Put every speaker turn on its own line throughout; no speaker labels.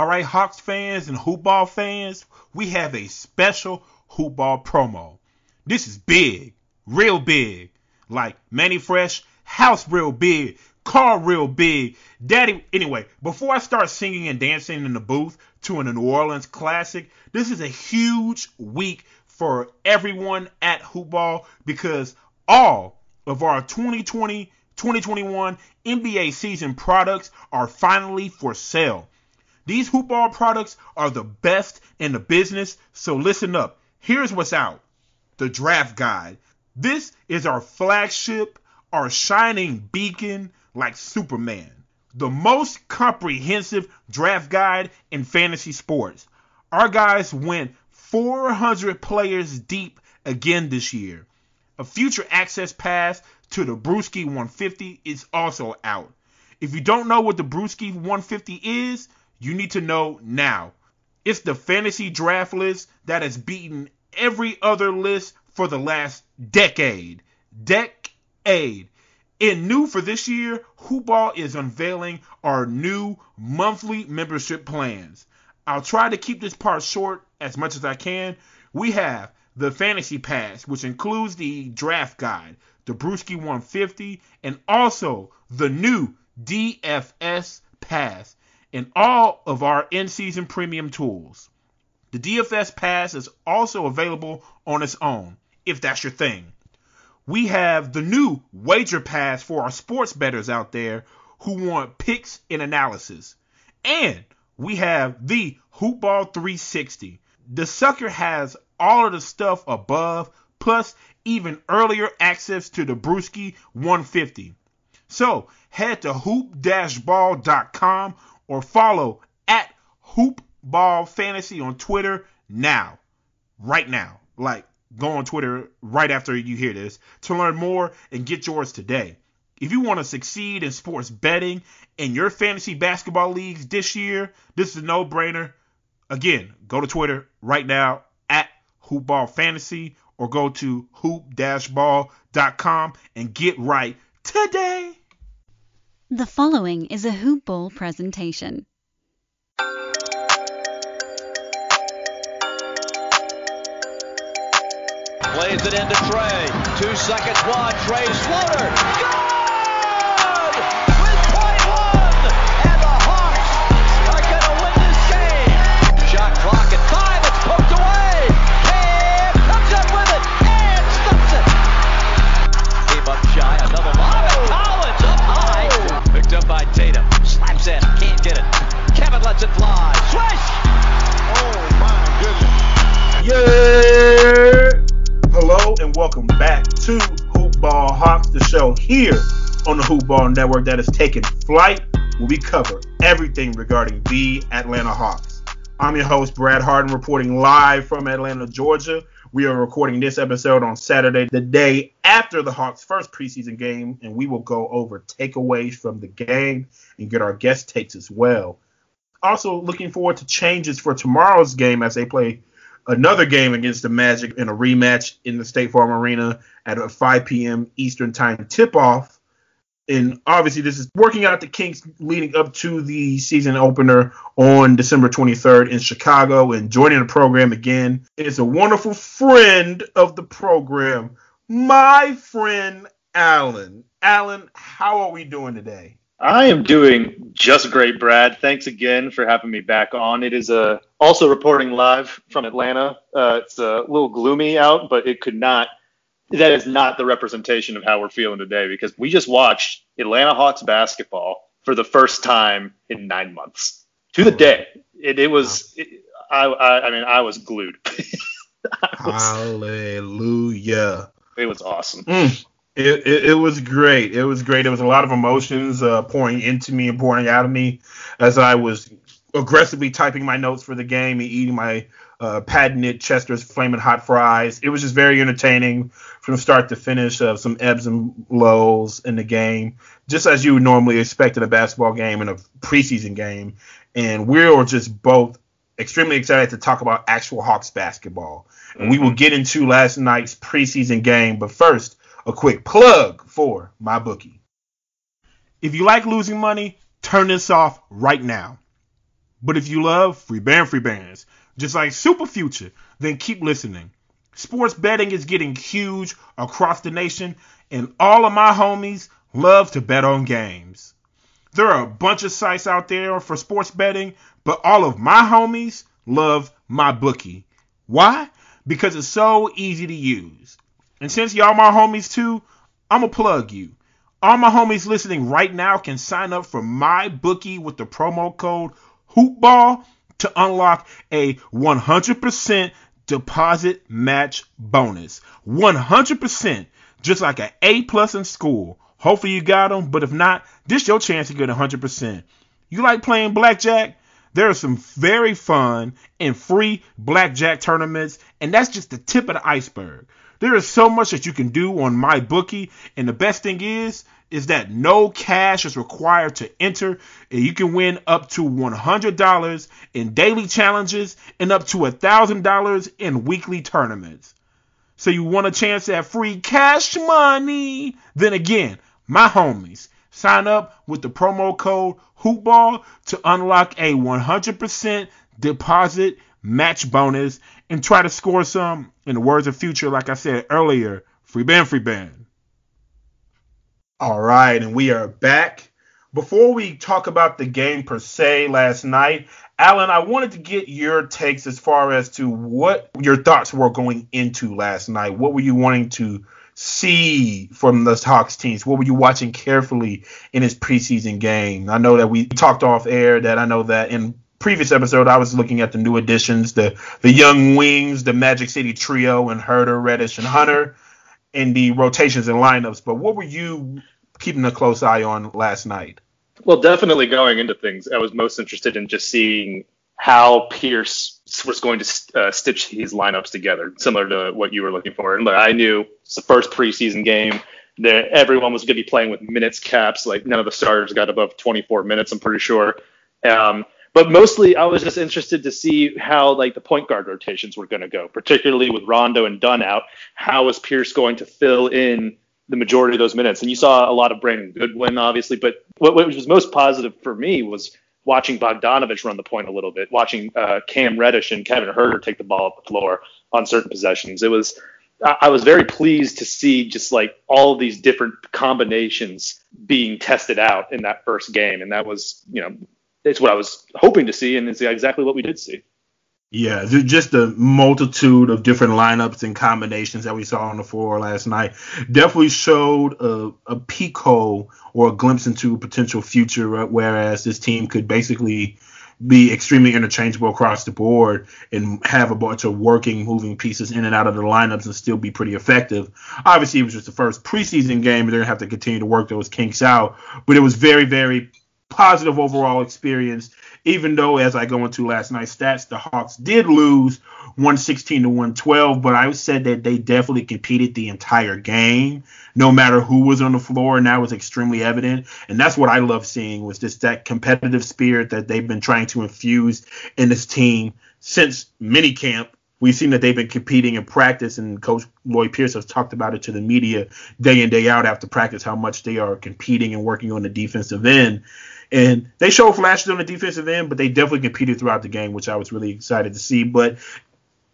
All right, Hawks fans and hoopball fans, we have a special hoopball promo. This is big, real big. Like Mannie Fresh, house real big, car real big. Daddy, anyway, before I start singing and dancing in the booth to a New Orleans classic, this is a huge week for everyone at Hoopball because all of our 2020 2021 NBA season products are finally for sale. These hoopball products are the best in the business, so listen up. Here's what's out the draft guide. This is our flagship, our shining beacon like Superman. The most comprehensive draft guide in fantasy sports. Our guys went 400 players deep again this year. A future access pass to the Brewski 150 is also out. If you don't know what the Brewski 150 is, you need to know now. It's the fantasy draft list that has beaten every other list for the last decade. Decade. And new for this year, Hoopball is unveiling our new monthly membership plans. I'll try to keep this part short as much as I can. We have the Fantasy Pass, which includes the draft guide, the Brewski 150, and also the new DFS Pass and all of our in-season premium tools. The DFS Pass is also available on its own, if that's your thing. We have the new Wager Pass for our sports bettors out there who want picks and analysis. And we have the Hoopball 360. The sucker has all of the stuff above, plus even earlier access to the Brewski 150. So head to hoop-ball.com or follow at hoopball fantasy on Twitter now. Right now. Like go on Twitter right after you hear this to learn more and get yours today. If you want to succeed in sports betting in your fantasy basketball leagues this year, this is a no-brainer. Again, go to Twitter right now at hoopball fantasy or go to hoop-ball.com and get right today.
The following is a Hoop Ball presentation.
Plays it into Trae. Two seconds, one. Trae's floater. Good! Lets it fly. Swish!
Oh my goodness.
Yeah! Hello and welcome back to Hoopball Hawks, the show here on the Hoopball Network that has taken flight, where we cover everything regarding the Atlanta Hawks. I'm your host, Brad Hardin, reporting live from Atlanta, Georgia. We are recording this episode on Saturday, the day after the Hawks' first preseason game, and we will go over takeaways from the game and get our guest takes as well. Also, looking forward to changes for tomorrow's game as they play another game against the Magic in a rematch in the State Farm Arena at a 5 p.m. Eastern Time tip-off. And obviously, this is working out the kinks leading up to the season opener on December 23rd in Chicago. And joining the program again is a wonderful friend of the program, my friend Alan. Alan, how are we doing today?
I am doing just great, Brad. Thanks again for having me back on. It is uh, also reporting live from Atlanta. Uh, it's a little gloomy out, but it could not. That is not the representation of how we're feeling today because we just watched Atlanta Hawks basketball for the first time in nine months to the day. It, it was. It, I, I, I mean, I was glued. I was-
Hallelujah.
it was awesome.
Mm. It, it, it was great. It was great. There was a lot of emotions uh, pouring into me and pouring out of me as I was aggressively typing my notes for the game and eating my uh, patented Chester's flaming Hot Fries. It was just very entertaining from start to finish. Uh, some ebbs and lows in the game, just as you would normally expect in a basketball game and a preseason game. And we were just both extremely excited to talk about actual Hawks basketball. And we will get into last night's preseason game, but first, a quick plug for MyBookie. If you like losing money, turn this off right now. But if you love free band free bands, just like Super Future, then keep listening. Sports betting is getting huge across the nation, and all of my homies love to bet on games. There are a bunch of sites out there for sports betting, but all of my homies love MyBookie. Why? Because it's so easy to use. And since y'all my homies too, I'm going to plug you. All my homies listening right now can sign up for MyBookie with the promo code HoopBall to unlock a 100% deposit match bonus. 100%, just like an A plus in school. Hopefully you got them, but if not, this your chance to get 100%. You like playing blackjack? There are some very fun and free blackjack tournaments, and that's just the tip of the iceberg. There is so much that you can do on MyBookie, and the best thing is is that no cash is required to enter, and you can win up to $100 in daily challenges and up to $1,000 in weekly tournaments. So you want a chance at free cash money? Then again, my homies, sign up with the promo code HoopBall to unlock a 100% deposit match bonus and try to score some, in the words of Future, like I said earlier, free band, free band. All right, and we are back. Before we talk about the game per se last night, Alan, I wanted to get your takes as far as to what your thoughts were going into last night. What were you wanting to see from the Hawks teams? What were you watching carefully in his preseason game? I know that we talked off air that I know that in previous episode I was looking at the new additions, the the young wings, the Magic City trio and Huerter, Reddish, and Hunter in the rotations and lineups. But what were you keeping a close eye on last night?
Well, definitely going into things, I was most interested in just seeing how Pierce was going to uh, stitch these lineups together, similar to what you were looking for. And I knew it's the first preseason game that everyone was going to be playing with minutes caps. Like none of the starters got above 24 minutes, I'm pretty sure. Um, but mostly, I was just interested to see how like the point guard rotations were going to go, particularly with Rondo and Dunn out. How was Pierce going to fill in the majority of those minutes. And you saw a lot of Brandon Goodwin, obviously, but what, what was most positive for me was watching Bogdanovich run the point a little bit, watching uh, Cam Reddish and Kevin Huerter take the ball up the floor on certain possessions. It was I was very pleased to see just like all these different combinations being tested out in that first game, and that was you know it's what I was hoping to see, and it's exactly what we did see.
Yeah, just the multitude of different lineups and combinations that we saw on the floor last night definitely showed a, a or a glimpse into a potential future, whereas this team could basically be extremely interchangeable across the board and have a bunch of working, moving pieces in and out of the lineups and still be pretty effective. Obviously, it was just the first preseason game, and they're to have to continue to work those kinks out, but it was very, very positive overall experience even though as I go into last night's stats, the Hawks did lose 116 to 112, but I said that they definitely competed the entire game, no matter who was on the floor, and that was extremely evident. And that's what I love seeing was just that competitive spirit that they've been trying to infuse in this team since minicamp. We've seen that they've been competing in practice, and Coach Lloyd Pierce has talked about it to the media day in, day out after practice, how much they are competing and working on the defensive end. And they showed flashes on the defensive end, but they definitely competed throughout the game, which I was really excited to see. But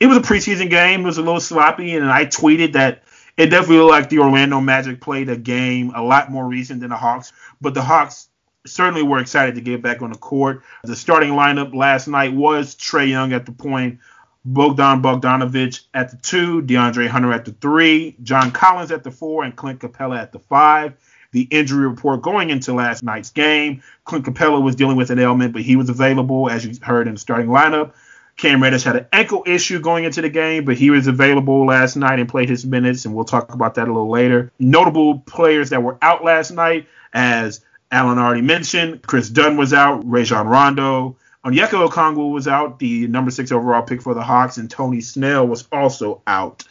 it was a preseason game. It was a little sloppy, and I tweeted that it definitely looked like the Orlando Magic played a game a lot more recent than the Hawks. But the Hawks certainly were excited to get back on the court. The starting lineup last night was Trae Young at the point, Bogdan Bogdanovich at the two, DeAndre Hunter at the three, John Collins at the four, and Clint Capela at the five the injury report going into last night's game. Clint Capela was dealing with an ailment, but he was available, as you heard in the starting lineup. Cam Reddish had an ankle issue going into the game, but he was available last night and played his minutes, and we'll talk about that a little later. Notable players that were out last night, as Alan already mentioned, Kris Dunn was out, Rajon Rondo, Onyeka Okongwu was out, the number six overall pick for the Hawks, and Tony Snell was also out.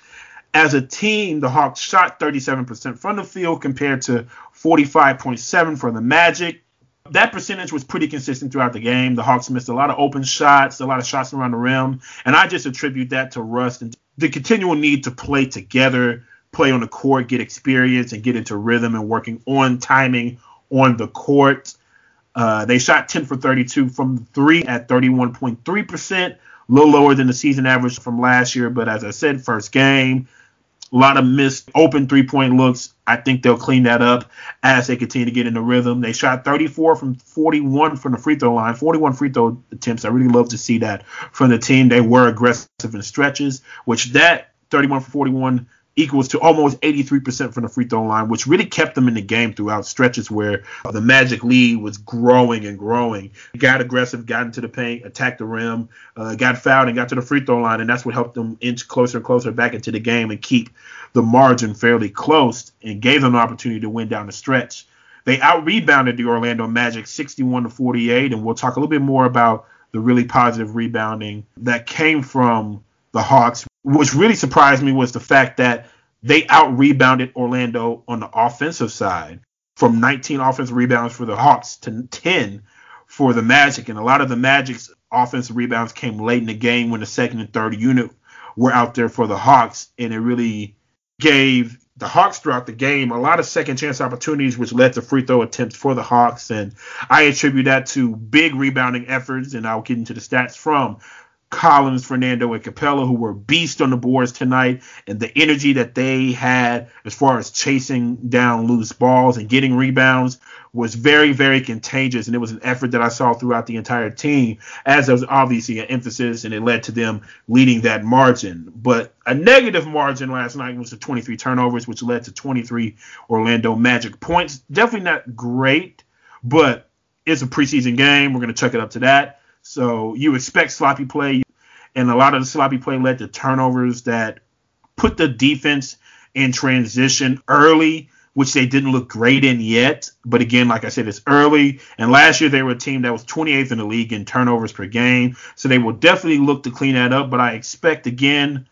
As a team, the Hawks shot 37% from the field compared to 45.7 for the Magic. That percentage was pretty consistent throughout the game. The Hawks missed a lot of open shots, a lot of shots around the rim, and I just attribute that to rust and the continual need to play together, play on the court, get experience, and get into rhythm and working on timing on the court. Uh, they shot 10 for 32 from three at 31.3%, a little lower than the season average from last year. But as I said, first game, a lot of missed open three point looks. I think they'll clean that up as they continue to get in the rhythm. They shot 34 from 41 from the free throw line, 41 free throw attempts. I really love to see that from the team. They were aggressive in stretches, which that 31 for 41 equals to almost 83% from the free throw line, which really kept them in the game throughout stretches where the Magic lead was growing and growing. Got aggressive, got into the paint, attacked the rim, uh, got fouled, and got to the free throw line, and that's what helped them inch closer and closer back into the game and keep the margin fairly close and gave them an opportunity to win down the stretch. They out rebounded the Orlando Magic 61 to 48, and we'll talk a little bit more about the really positive rebounding that came from the Hawks which really surprised me was the fact that they out rebounded Orlando on the offensive side from 19 offensive rebounds for the Hawks to 10 for the Magic. And a lot of the Magic's offensive rebounds came late in the game when the second and third unit were out there for the Hawks. And it really gave the Hawks throughout the game a lot of second chance opportunities, which led to free throw attempts for the Hawks. And I attribute that to big rebounding efforts. And I'll get into the stats from Collins, Fernando, and Capela, who were beasts on the boards tonight, and the energy that they had as far as chasing down loose balls and getting rebounds was very, very contagious. And it was an effort that I saw throughout the entire team, as there was obviously an emphasis, and it led to them leading that margin. But a negative margin last night was the 23 turnovers, which led to 23 Orlando Magic points. Definitely not great, but it's a preseason game. We're going to chuck it up to that. So you expect sloppy play and a lot of the sloppy play led to turnovers that put the defense in transition early, which they didn't look great in yet. But again, like I said, it's early. And last year they were a team that was 28th in the league in turnovers per game. So they will definitely look to clean that up. But I expect again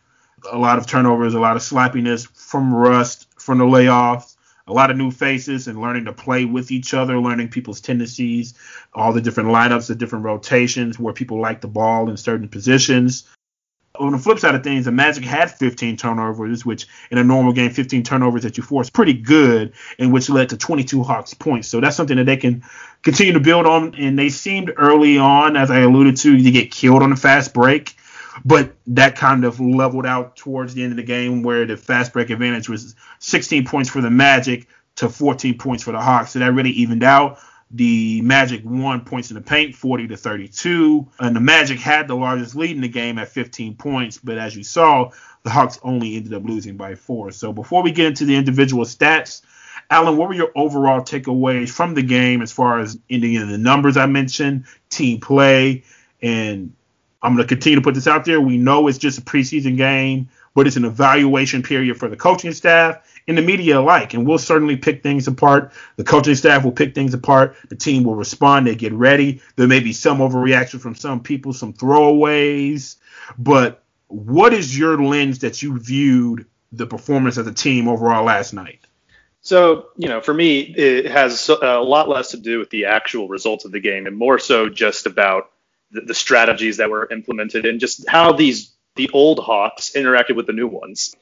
a lot of turnovers, a lot of sloppiness from rust, from the layoffs a lot of new faces and learning to play with each other, learning people's tendencies, all the different lineups, the different rotations, where people like the ball in certain positions. On the flip side of things, the Magic had 15 turnovers, which in a normal game, 15 turnovers that you force pretty good, and which led to 22 Hawks points. So that's something that they can continue to build on. And they seemed early on, as I alluded to, to get killed on the fast break. But that kind of leveled out towards the end of the game where the fast break advantage was 16 points for the Magic to 14 points for the Hawks. So that really evened out. The Magic won points in the paint, 40 to 32, and the Magic had the largest lead in the game at 15 points. But as you saw, the Hawks only ended up losing by four. So before we get into the individual stats, Alan, what were your overall takeaways from the game as far as ending in the numbers I mentioned, team play, and I'm going to continue to put this out there. We know it's just a preseason game, but it's an evaluation period for the coaching staff and the media alike. And we'll certainly pick things apart. The coaching staff will pick things apart. The team will respond. They get ready. There may be some overreaction from some people, some throwaways. But what is your lens that you viewed the performance of the team overall last night?
So, you know, for me, it has a lot less to do with the actual results of the game and more so just about the, the strategies that were implemented and just how these the old Hawks interacted with the new ones.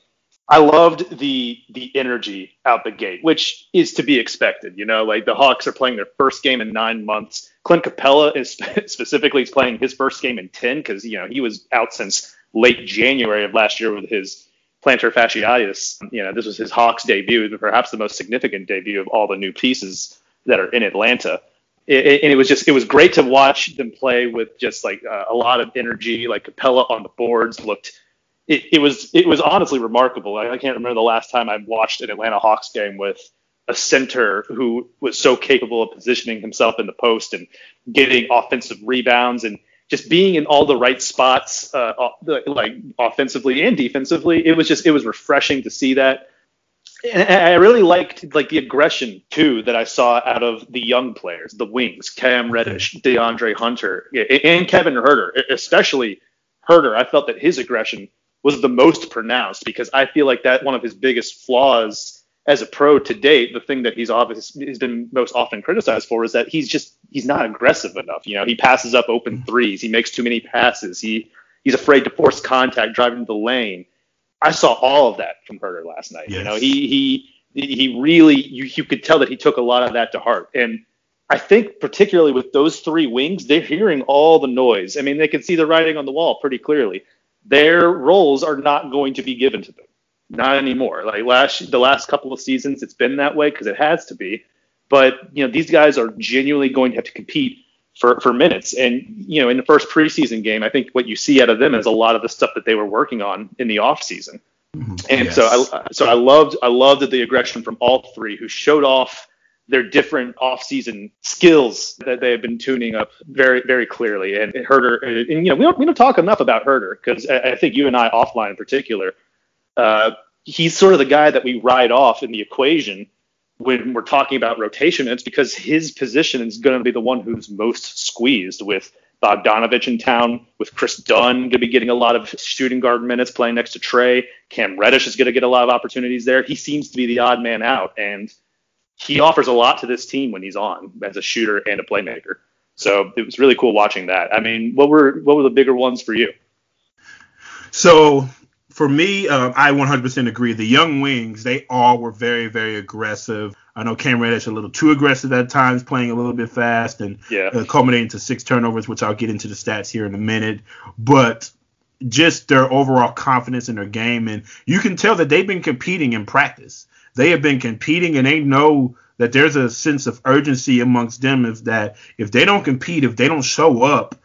I loved the the energy out the gate, which is to be expected. You know, like the Hawks are playing their first game in nine months. Clint Capela is specifically is playing his first game in ten because you know he was out since late January of last year with his plantar fasciitis. You know, this was his Hawks debut, perhaps the most significant debut of all the new pieces that are in Atlanta it, and it was just it was great to watch them play with just like uh, a lot of energy. Like Capela on the boards looked. It, it was it was honestly remarkable. I, I can't remember the last time I watched an Atlanta Hawks game with a center who was so capable of positioning himself in the post and getting offensive rebounds and just being in all the right spots, uh, like offensively and defensively. It was just it was refreshing to see that. And I really liked like the aggression too that I saw out of the young players, the wings, Cam Reddish, DeAndre Hunter, and Kevin Huerter, especially Huerter. I felt that his aggression was the most pronounced because I feel like that one of his biggest flaws as a pro to date, the thing that he's obviously he's been most often criticized for is that he's just he's not aggressive enough. You know, he passes up open mm. threes, he makes too many passes, he he's afraid to force contact driving the lane. I saw all of that from Huerter last night. Yes. You know, he he he really you you could tell that he took a lot of that to heart. And I think particularly with those three wings, they're hearing all the noise. I mean, they can see the writing on the wall pretty clearly. Their roles are not going to be given to them, not anymore. Like last the last couple of seasons, it's been that way because it has to be. But you know, these guys are genuinely going to have to compete for for minutes. And you know, in the first preseason game, I think what you see out of them is a lot of the stuff that they were working on in the off season. Mm-hmm. And yes. so I so I loved I loved the aggression from all three who showed off their different off-season skills that they have been tuning up very, very clearly. And Huerter, and you know, we don't we don't talk enough about Huerter because I, I, think you and I offline in particular, uh, he's sort of the guy that we ride off in the equation when we're talking about rotation. It's because his position is going to be the one who's most squeezed with Bogdanovich in town, with Kris Dunn going to be getting a lot of shooting guard minutes playing next to Trae. Cam Reddish is going to get a lot of opportunities there. He seems to be the odd man out, and he offers a lot to this team when he's on as a shooter and a playmaker. So it was really cool watching that. I mean, what were what were the bigger ones for you?
So for me, uh, I 100% agree. The young wings, they all were very, very aggressive. I know Cam Reddish a little too aggressive at times, playing a little bit fast and yeah. uh, culminating to six turnovers, which I'll get into the stats here in a minute. But just their overall confidence in their game, and you can tell that they've been competing in practice they have been competing and they know that there's a sense of urgency amongst them is that if they don't compete, if they don't show up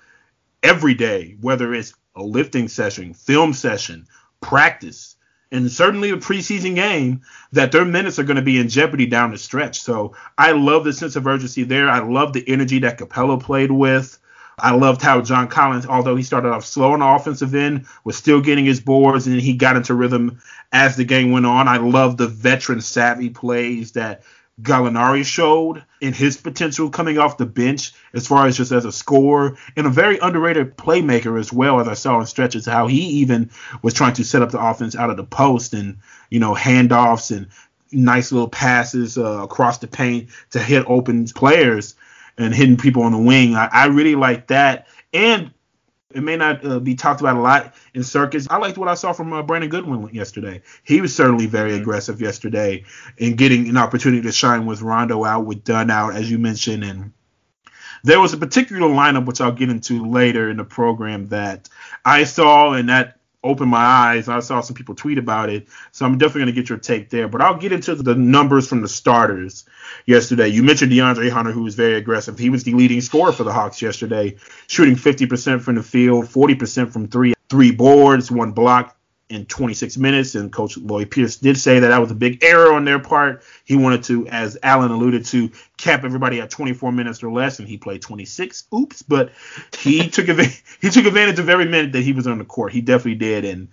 every day, whether it's a lifting session, film session, practice, and certainly a preseason game, that their minutes are going to be in jeopardy down the stretch. So I love the sense of urgency there. I love the energy that Capela played with. I loved how John Collins, although he started off slow on the offensive end, was still getting his boards and he got into rhythm as the game went on. I love the veteran savvy plays that Gallinari showed in his potential coming off the bench as far as just as a scorer and a very underrated playmaker as well as I saw in stretches how he even was trying to set up the offense out of the post and you know handoffs and nice little passes uh, across the paint to hit open players and hitting people on the wing. I, I really like that and it may not uh, be talked about a lot in circus. I liked what I saw from uh, Brandon Goodwin yesterday. He was certainly very mm-hmm. aggressive yesterday in getting an opportunity to shine with Rondo out, with Dunn out, as you mentioned. And there was a particular lineup, which I'll get into later in the program, that I saw and that opened my eyes. I saw some people tweet about it, so I'm definitely going to get your take there. But I'll get into the numbers from the starters yesterday. You mentioned DeAndre Hunter, who was very aggressive. He was the leading scorer for the Hawks yesterday, shooting 50% from the field, 40% from three, three boards, one block, in 26 minutes. And Coach Lloyd Pierce did say that that was a big error on their part. He wanted to, as Alan alluded to, cap everybody at 24 minutes or less, and he played 26. Oops, but he took adv- he took advantage of every minute that he was on the court. He definitely did, and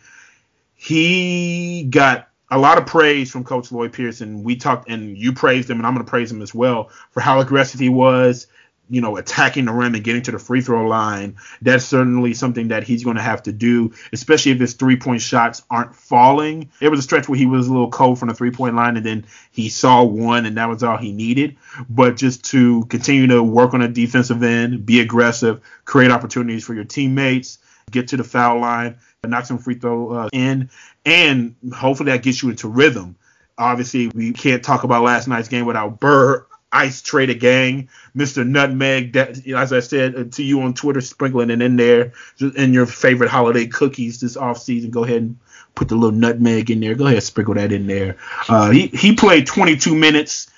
he got a lot of praise from Coach Lloyd Pierce, and we talked, and you praised him, and I'm going to praise him as well for how aggressive he was you know, attacking the rim and getting to the free throw line, that's certainly something that he's going to have to do, especially if his three point shots aren't falling. There was a stretch where he was a little cold from the three point line and then he saw one and that was all he needed. But just to continue to work on the defensive end, be aggressive, create opportunities for your teammates, get to the foul line, knock some free throw uh, in, and hopefully that gets you into rhythm. Obviously, we can't talk about last night's game without Burr Ice Trader Gang, Mr. Nutmeg, that as I said to you on Twitter, sprinkling it in there in your favorite holiday cookies this off season. Go ahead and put the little nutmeg in there. Go ahead, and sprinkle that in there. Uh, he he played 22 minutes,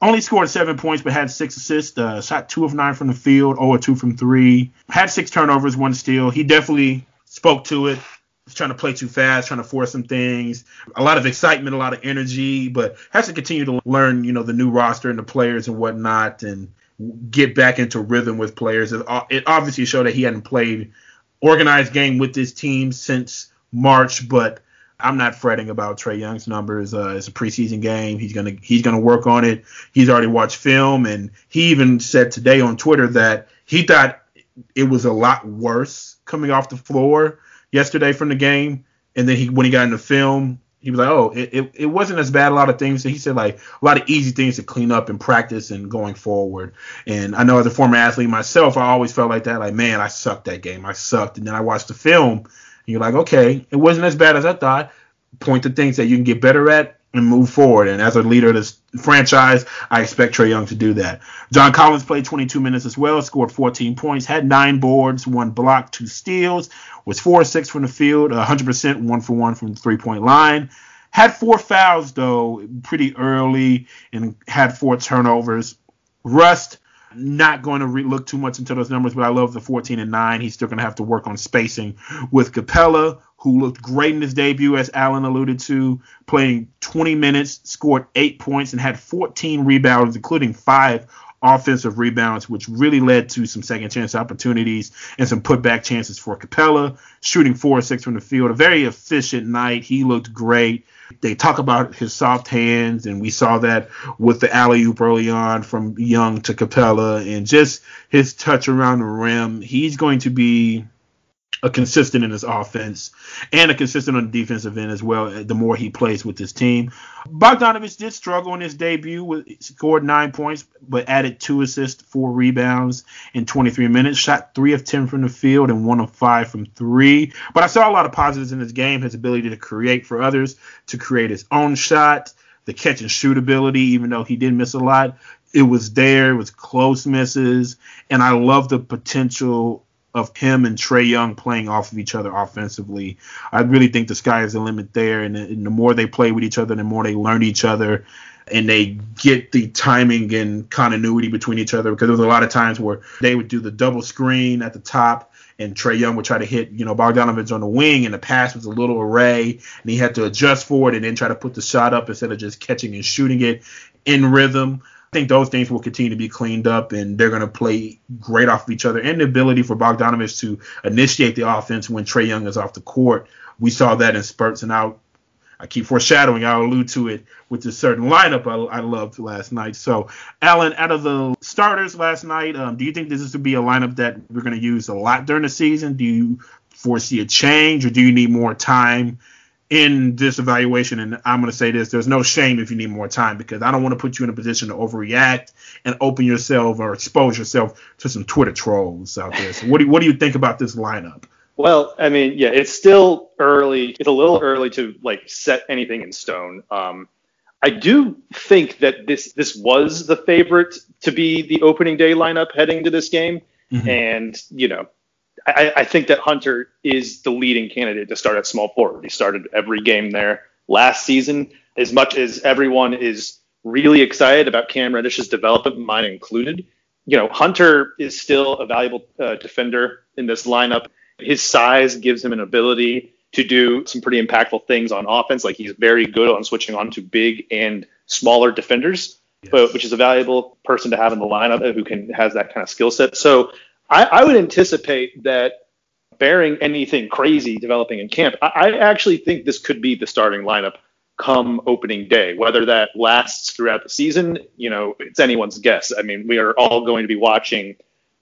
only scored seven points, but had six assists. Uh, shot two of nine from the field, 0 two from three. Had six turnovers, one steal. He definitely spoke to it trying to play too fast, trying to force some things. A lot of excitement, a lot of energy, but has to continue to learn, you know, the new roster and the players and whatnot, and get back into rhythm with players. It, it obviously showed that he hadn't played organized game with this team since March, but I'm not fretting about Trae Young's numbers. Uh, it's a preseason game. He's gonna he's gonna work on it. He's already watched film, and he even said today on Twitter that he thought it was a lot worse coming off the floor yesterday from the game, and then he when he got in the film, he was like, "Oh, it, it, it wasn't as bad. A lot of things." He said like a lot of easy things to clean up and practice and going forward. And I know as a former athlete myself, I always felt like that. Like, man, I sucked that game. I sucked. And then I watched the film, and you're like, okay, it wasn't as bad as I thought. Point to things that you can get better at. And move forward. And as a leader of this franchise, I expect Trae Young to do that. John Collins played 22 minutes as well, scored 14 points, had nine boards, one block, two steals, was four six from the field, 100% one for one from the three point line. Had four fouls though, pretty early, and had four turnovers. Rust not going to re- look too much into those numbers, but I love the 14 and 9. He's still going to have to work on spacing with Capela, who looked great in his debut, as Alan alluded to, playing 20 minutes, scored eight points, and had 14 rebounds, including five offensive rebounds, which really led to some second chance opportunities and some putback chances for Capela, shooting four or six from the field. A very efficient night. He looked great. They talk about his soft hands, and we saw that with the alley oop early on from Young to Capela, and just his touch around the rim. He's going to be a consistent in his offense and a consistent on the defensive end as well. The more he plays with his team, Bogdanovich did struggle in his debut. With, scored nine points, but added two assists, four rebounds in 23 minutes. Shot three of 10 from the field and one of five from three. But I saw a lot of positives in his game. His ability to create for others, to create his own shot, the catch and shoot ability. Even though he did miss a lot, it was there. It was close misses, and I love the potential of him and Trae Young playing off of each other offensively. I really think the sky is the limit there, and, and the more they play with each other, the more they learn each other, and they get the timing and continuity between each other. Because there was a lot of times where they would do the double screen at the top. And Trae Young would try to hit, you know, Bogdanovich on the wing, and the pass was a little array, and he had to adjust for it and then try to put the shot up instead of just catching and shooting it in rhythm. I think those things will continue to be cleaned up and they're going to play great off of each other. And the ability for Bogdanovich to initiate the offense when Trae Young is off the court. We saw that in spurts, and I'll, I keep foreshadowing. I'll allude to it with a certain lineup I, I loved last night. So, Alan, out of the starters last night, um, do you think this is to be a lineup that we're going to use a lot during the season? Do you foresee a change, or do you need more time in this evaluation, and I'm going to say this: there's no shame if you need more time because I don't want to put you in a position to overreact and open yourself or expose yourself to some Twitter trolls out there. So, what do what do you think about this lineup?
Well, I mean, yeah, it's still early. It's a little early to like set anything in stone. Um, I do think that this this was the favorite to be the opening day lineup heading to this game, mm-hmm. and you know, I, I, think that Hunter is the leading candidate to start at small forward. He started every game there last season. As much as everyone is really excited about Cam Reddish's development, mine included, you know, Hunter is still a valuable uh, defender in this lineup. His size gives him an ability to do some pretty impactful things on offense. Like he's very good on switching on to big and smaller defenders, yes. but, which is a valuable person to have in the lineup who can has that kind of skill set. So I, I would anticipate that bearing anything crazy developing in camp, I, I actually think this could be the starting lineup come opening day. Whether that lasts throughout the season, you know, it's anyone's guess. I mean, we are all going to be watching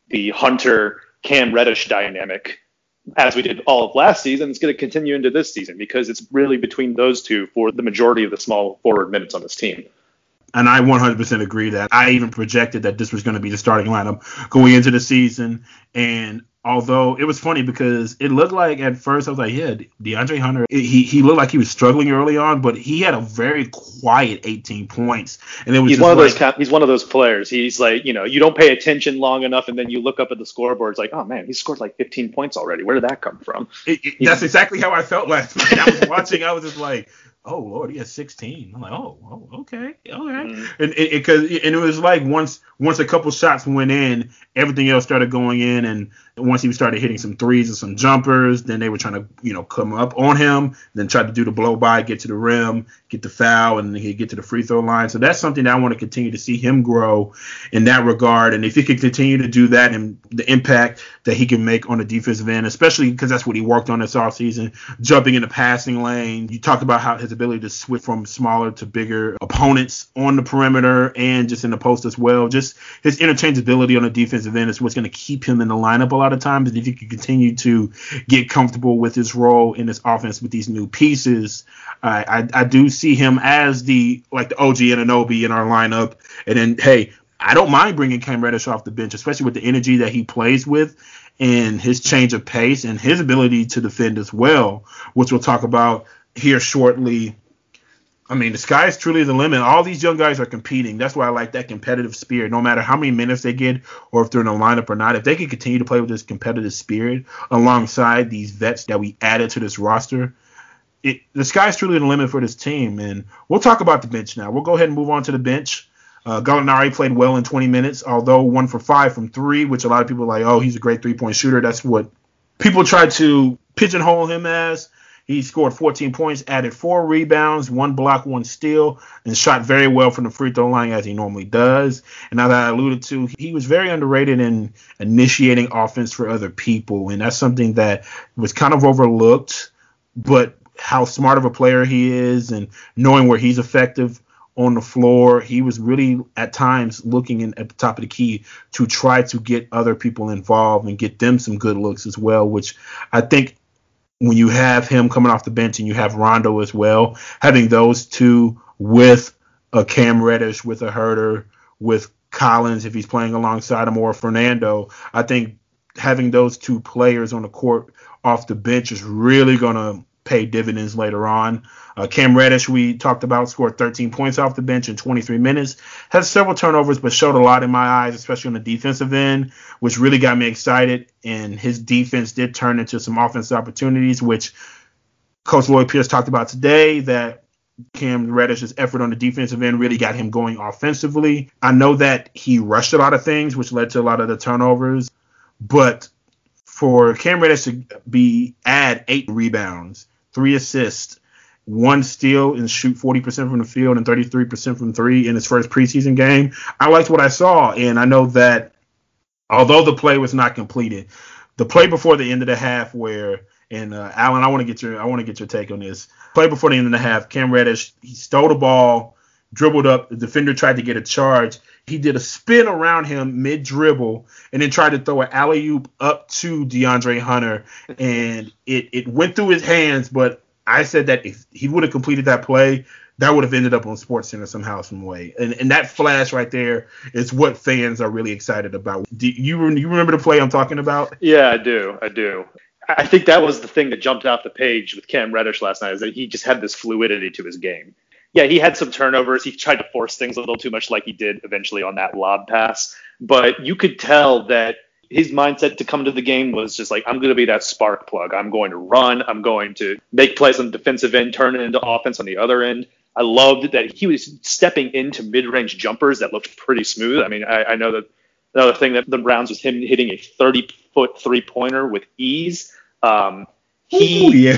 the Hunter Cam Reddish dynamic as we did all of last season. It's going to continue into this season because it's really between those two for the majority of the small forward minutes on this team.
And I 100% agree that I even projected that this was going to be the starting lineup going into the season. And although it was funny because it looked like at first I was like, yeah, DeAndre Hunter, he, he looked like he was struggling early on, but he had a very quiet 18 points. And it was
he's one of like, those he's one of those players. He's like, you know, you don't pay attention long enough, and then you look up at the scoreboard. It's like, oh man, he scored like 15 points already. Where did that come from?
It, it, that's know? exactly how I felt last night. I was watching. I was just like oh lord, he has 16. I'm like, oh, oh okay, okay. Mm-hmm. And it, it, and it was like once once a couple shots went in, everything else started going in, and once he started hitting some threes and some jumpers, then they were trying to you know come up on him, then try to do the blow by, get to the rim, get the foul, and he get to the free throw line. So that's something that I want to continue to see him grow in that regard. And if he can continue to do that and the impact that he can make on the defensive end, especially because that's what he worked on this offseason, jumping in the passing lane. You talked about how his ability to switch from smaller to bigger opponents on the perimeter and just in the post as well. Just his interchangeability on the defensive end is what's going to keep him in the lineup a lot of times. And if he can continue to get comfortable with his role in this offense with these new pieces, I, I, do see him as the like the OG Anunoby in our lineup. And then hey, I don't mind bringing Cam Reddish off the bench, especially with the energy that he plays with and his change of pace and his ability to defend as well, which we'll talk about here shortly. I mean, the sky is truly the limit. All these young guys are competing. That's why I like that competitive spirit. No matter how many minutes they get or if they're in a lineup or not, if they can continue to play with this competitive spirit alongside these vets that we added to this roster, it, the sky's truly the limit for this team. And we'll talk about the bench now. We'll go ahead and move on to the bench. Uh, Gallinari played well in 20 minutes, although one for five from three, which a lot of people are like, oh, he's a great three point shooter. That's what people try to pigeonhole him as. He scored 14 points, added four rebounds, one block, one steal, and shot very well from the free throw line as he normally does. And as I alluded to, he was very underrated in initiating offense for other people, and that's something that was kind of overlooked. But how smart of a player he is, and knowing where he's effective on the floor. He was really at times looking in, at the top of the key to try to get other people involved and get them some good looks as well, which I think when you have him coming off the bench and you have Rondo as well, having those two with a Cam Reddish, with a Huerter, with Collins if he's playing alongside him, or Fernando, I think having those two players on the court off the bench is really going to pay dividends later on. Uh, Cam Reddish, we talked about, scored 13 points off the bench in 23 minutes. Had several turnovers, but showed a lot in my eyes, especially on the defensive end, which really got me excited. And his defense did turn into some offensive opportunities, which Coach Lloyd Pierce talked about today. That Cam Reddish's effort on the defensive end really got him going offensively. I know that he rushed a lot of things, which led to a lot of the turnovers, but for Cam Reddish to be add eight rebounds, three assists, one steal and shoot 40% from the field and 33% from three in his first preseason game. I liked what I saw, and I know that although the play was not completed, the play before the end of the half where and uh, Alan, I want to get your I want to get your take on this. Play before the end of the half, Cam Reddish he stole the ball, dribbled up. The defender tried to get a charge. He did a spin around him mid dribble and then tried to throw an alley oop up to DeAndre Hunter, and it it went through his hands, but I said that if he would have completed that play, that would have ended up on Sports Center somehow, some way. And and that flash right there is what fans are really excited about. Do you you remember the play I'm talking about?
Yeah, I do. I do. I think that was the thing that jumped off the page with Cam Reddish last night is that he just had this fluidity to his game. Yeah, he had some turnovers. He tried to force things a little too much, like he did eventually on that lob pass. But you could tell that his mindset to come to the game was just like, I'm going to be that spark plug. I'm going to run. I'm going to make plays on the defensive end, turn it into offense on the other end. I loved that he was stepping into mid-range jumpers that looked pretty smooth. I mean, I, I know that another thing that the Browns was him hitting a 30-foot three-pointer with ease. Um, he, Ooh, yeah,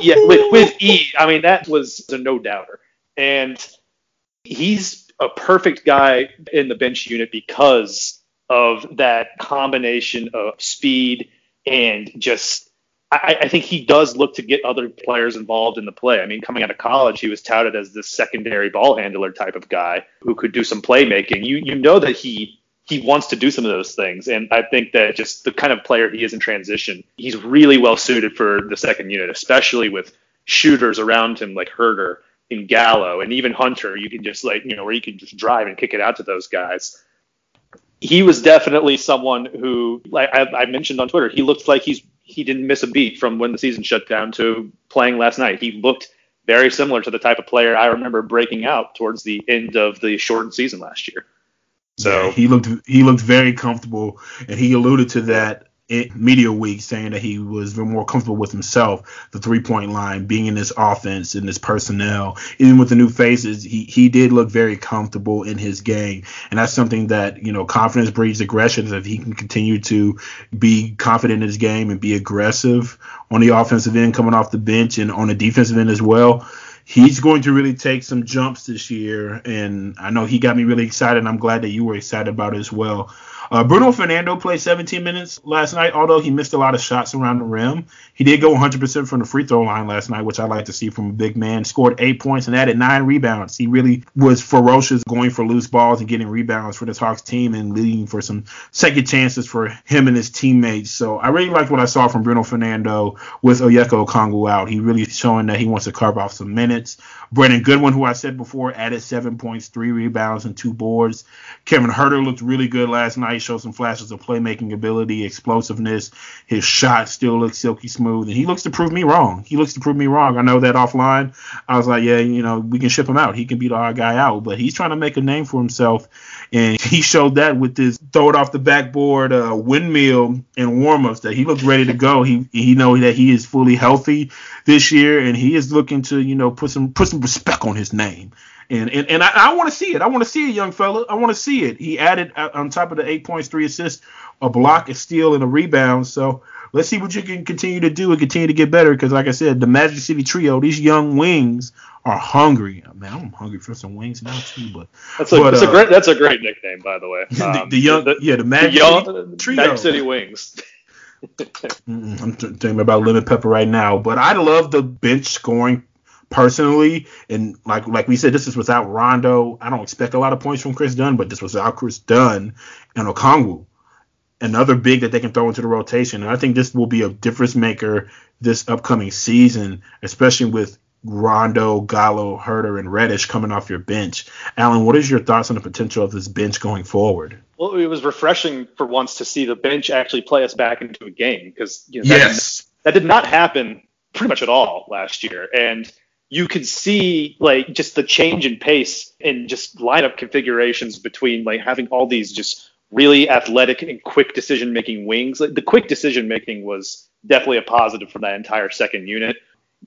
yeah, with, with ease. I mean, that was a no-doubter, and he's a perfect guy in the bench unit because of that combination of speed and just I, I, think he does look to get other players involved in the play. I mean, coming out of college, he was touted as this secondary ball handler type of guy who could do some playmaking. You you know that he he wants to do some of those things, and I think that just the kind of player he is in transition, he's really well suited for the second unit, especially with shooters around him like Huerter and Gallo and even Hunter. You can just like you know where you can just drive and kick it out to those guys he was definitely someone who, like I, I, mentioned on Twitter, he looked like he's he didn't miss a beat from when the season shut down to playing last night. He looked very similar to the type of player I remember breaking out towards the end of the shortened season last year.
So yeah, he looked he looked very comfortable, and he alluded to that media week saying that he was more comfortable with himself, the three point line, being in this offense and this personnel. Even with the new faces, he, he did look very comfortable in his game. And that's something that, you know, confidence breeds aggression. If he can continue to be confident in his game and be aggressive on the offensive end coming off the bench and on the defensive end as well, he's going to really take some jumps this year. And I know he got me really excited. I'm glad that you were excited about it as well. Uh, Bruno Fernando played 17 minutes last night, although he missed a lot of shots around the rim. He did go 100% from the free throw line last night, which I like to see from a big man. Scored eight points and added nine rebounds. He really was ferocious going for loose balls and getting rebounds for this Hawks team and leading for some second chances for him and his teammates. So I really liked what I saw from Bruno Fernando with Onyeka Okongwu out. He really showing that he wants to carve off some minutes. Brandon Goodwin, who I said before, added seven points, three rebounds, and two boards. Kevin Huerter looked really good last night, showed some flashes of playmaking ability, explosiveness. His shot still looks silky smooth, and he looks to prove me wrong. He looks to prove me wrong. I know that offline, I was like, yeah, you know, we can ship him out. He can beat our guy out, but he's trying to make a name for himself, and he showed that with this throw it off the backboard uh, windmill and warmups that he looked ready to go. He he know that he is fully healthy this year, and he is looking to you know put some put some respect on his name. And and, and I, I want to see it. I want to see it, young fella. I want to see it. He added uh, on top of the eight points, three assists, a block, a steal, and a rebound. So let's see what you can continue to do and continue to get better. Because like I said, the Magic City Trio, these young wings are hungry. Man, I'm hungry for some wings now too. But
that's a,
but,
that's
uh,
a great that's a great nickname by the way.
the,
Um,
the young,
the,
yeah, the
the
Magic
young
City Trio.
Magic City Wings.
I'm th- thinking about lemon pepper right now, but I love the bench scoring personally, and like like we said, this is without Rondo. I don't expect a lot of points from Kris Dunn, but this was without Kris Dunn and Okongwu, another big that they can throw into the rotation. And I think this will be a difference maker this upcoming season, especially with Rondo, Gallo, Huerter, and Reddish coming off your bench. Alan, what is your thoughts on the potential of this bench going forward?
Well, it was refreshing for once to see the bench actually play us back into a game because you know, that, that did not happen pretty much at all last year. And you could see like just the change in pace and just lineup configurations between like having all these just really athletic and quick decision making wings. Like the quick decision making was definitely a positive for that entire second unit.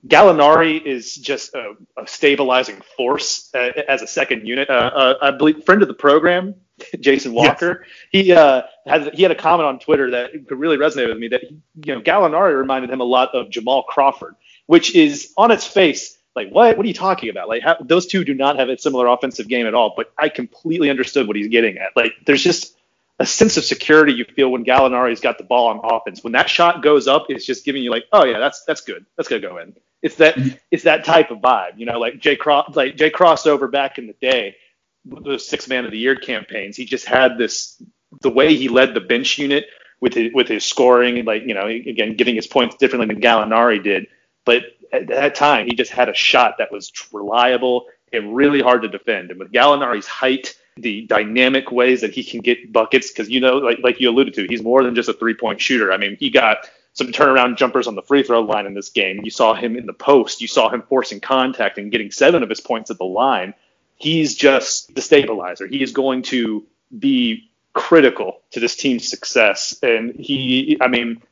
Gallinari is just a, a stabilizing force uh, as a second unit. Uh, uh, I believe friend of the program, Jason Walker. Yes. He uh, had he had a comment on Twitter that could really resonate with me. That you know Gallinari reminded him a lot of Jamal Crawford, which is on its face like what? What are you talking about? Like how, those two do not have a similar offensive game at all. But I completely understood what he's getting at. Like there's just a sense of security you feel when Gallinari's got the ball on offense. When that shot goes up, it's just giving you like, oh yeah, that's that's good. That's gonna go in. It's that mm-hmm. it's that type of vibe, you know, like Jay Cross like Jay Crossover back in the day, the six man of the year campaigns. He just had this the way he led the bench unit with his, with his scoring like you know again giving his points differently than Gallinari did, but at that time he just had a shot that was reliable and really hard to defend. And with Gallinari's height the dynamic ways that he can get buckets because you know like like you alluded to he's more than just a three point shooter. I mean he got some turnaround jumpers on the free throw line in this game. You saw him in the post. You saw him forcing contact and getting seven of his points at the line. He's just the stabilizer. He is going to be critical to this team's success. And he i mean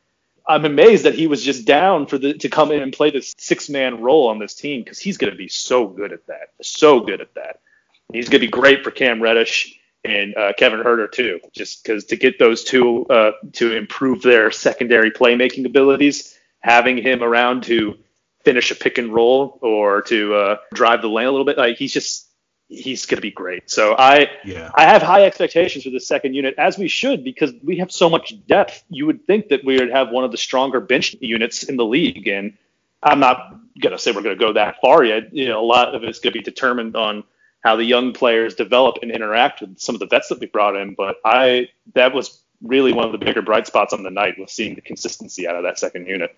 i'm amazed that he was just down for the to come in and play this six man role on this team because he's going to be so good at that so good at that. He's going to be great for Cam Reddish and uh, Kevin Huerter too, just because to get those two uh, to improve their secondary playmaking abilities, having him around to finish a pick and roll or to uh, drive the lane a little bit, like he's just he's going to be great. So I
yeah.
I have high expectations for the second unit as we should because we have so much depth. You would think that we would have one of the stronger bench units in the league, and I'm not going to say we're going to go that far yet. You know, a lot of it's going to be determined on how the young players develop and interact with some of the vets that we brought in. But I that was really one of the bigger bright spots on the night was seeing the consistency out of that second unit.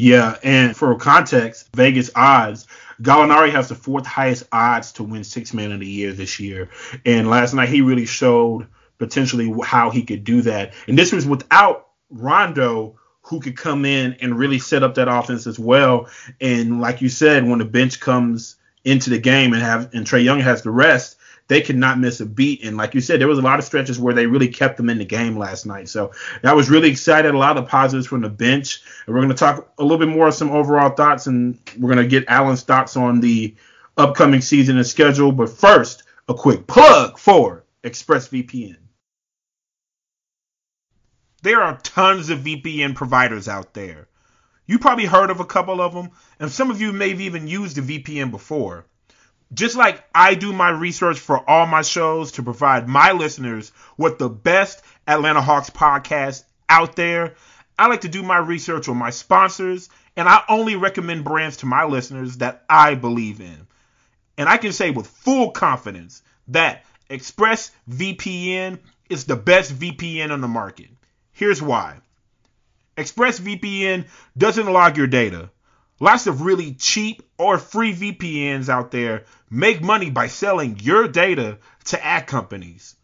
Yeah, and for context, Vegas odds, Gallinari has the fourth highest odds to win six man of the year this year. And last night he really showed potentially how he could do that. And this was without Rondo who could come in and really set up that offense as well. And like you said, when the bench comes into the game and have and Trae Young has the rest, they could not miss a beat. And like you said, there was a lot of stretches where they really kept them in the game last night. So I was really excited. A lot of positives from the bench. And we're going to talk a little bit more of some overall thoughts, and we're going to get Alan's thoughts on the upcoming season and schedule. But first, a quick plug for ExpressVPN. There are tons of VPN providers out there. You probably heard of a couple of them, and some of you may have even used a VPN before. Just like I do my research for all my shows to provide my listeners with the best Atlanta Hawks podcast out there, I like to do my research on my sponsors, and I only recommend brands to my listeners that I believe in. And I can say with full confidence that ExpressVPN is the best VPN on the market. Here's why. ExpressVPN doesn't log your data. Lots of really cheap or free VPNs out there make money by selling your data to ad companies.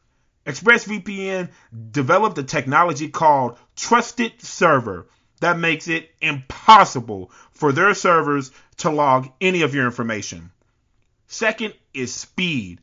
ExpressVPN developed a technology called Trusted Server that makes it impossible for their servers to log any of your information. Second is speed.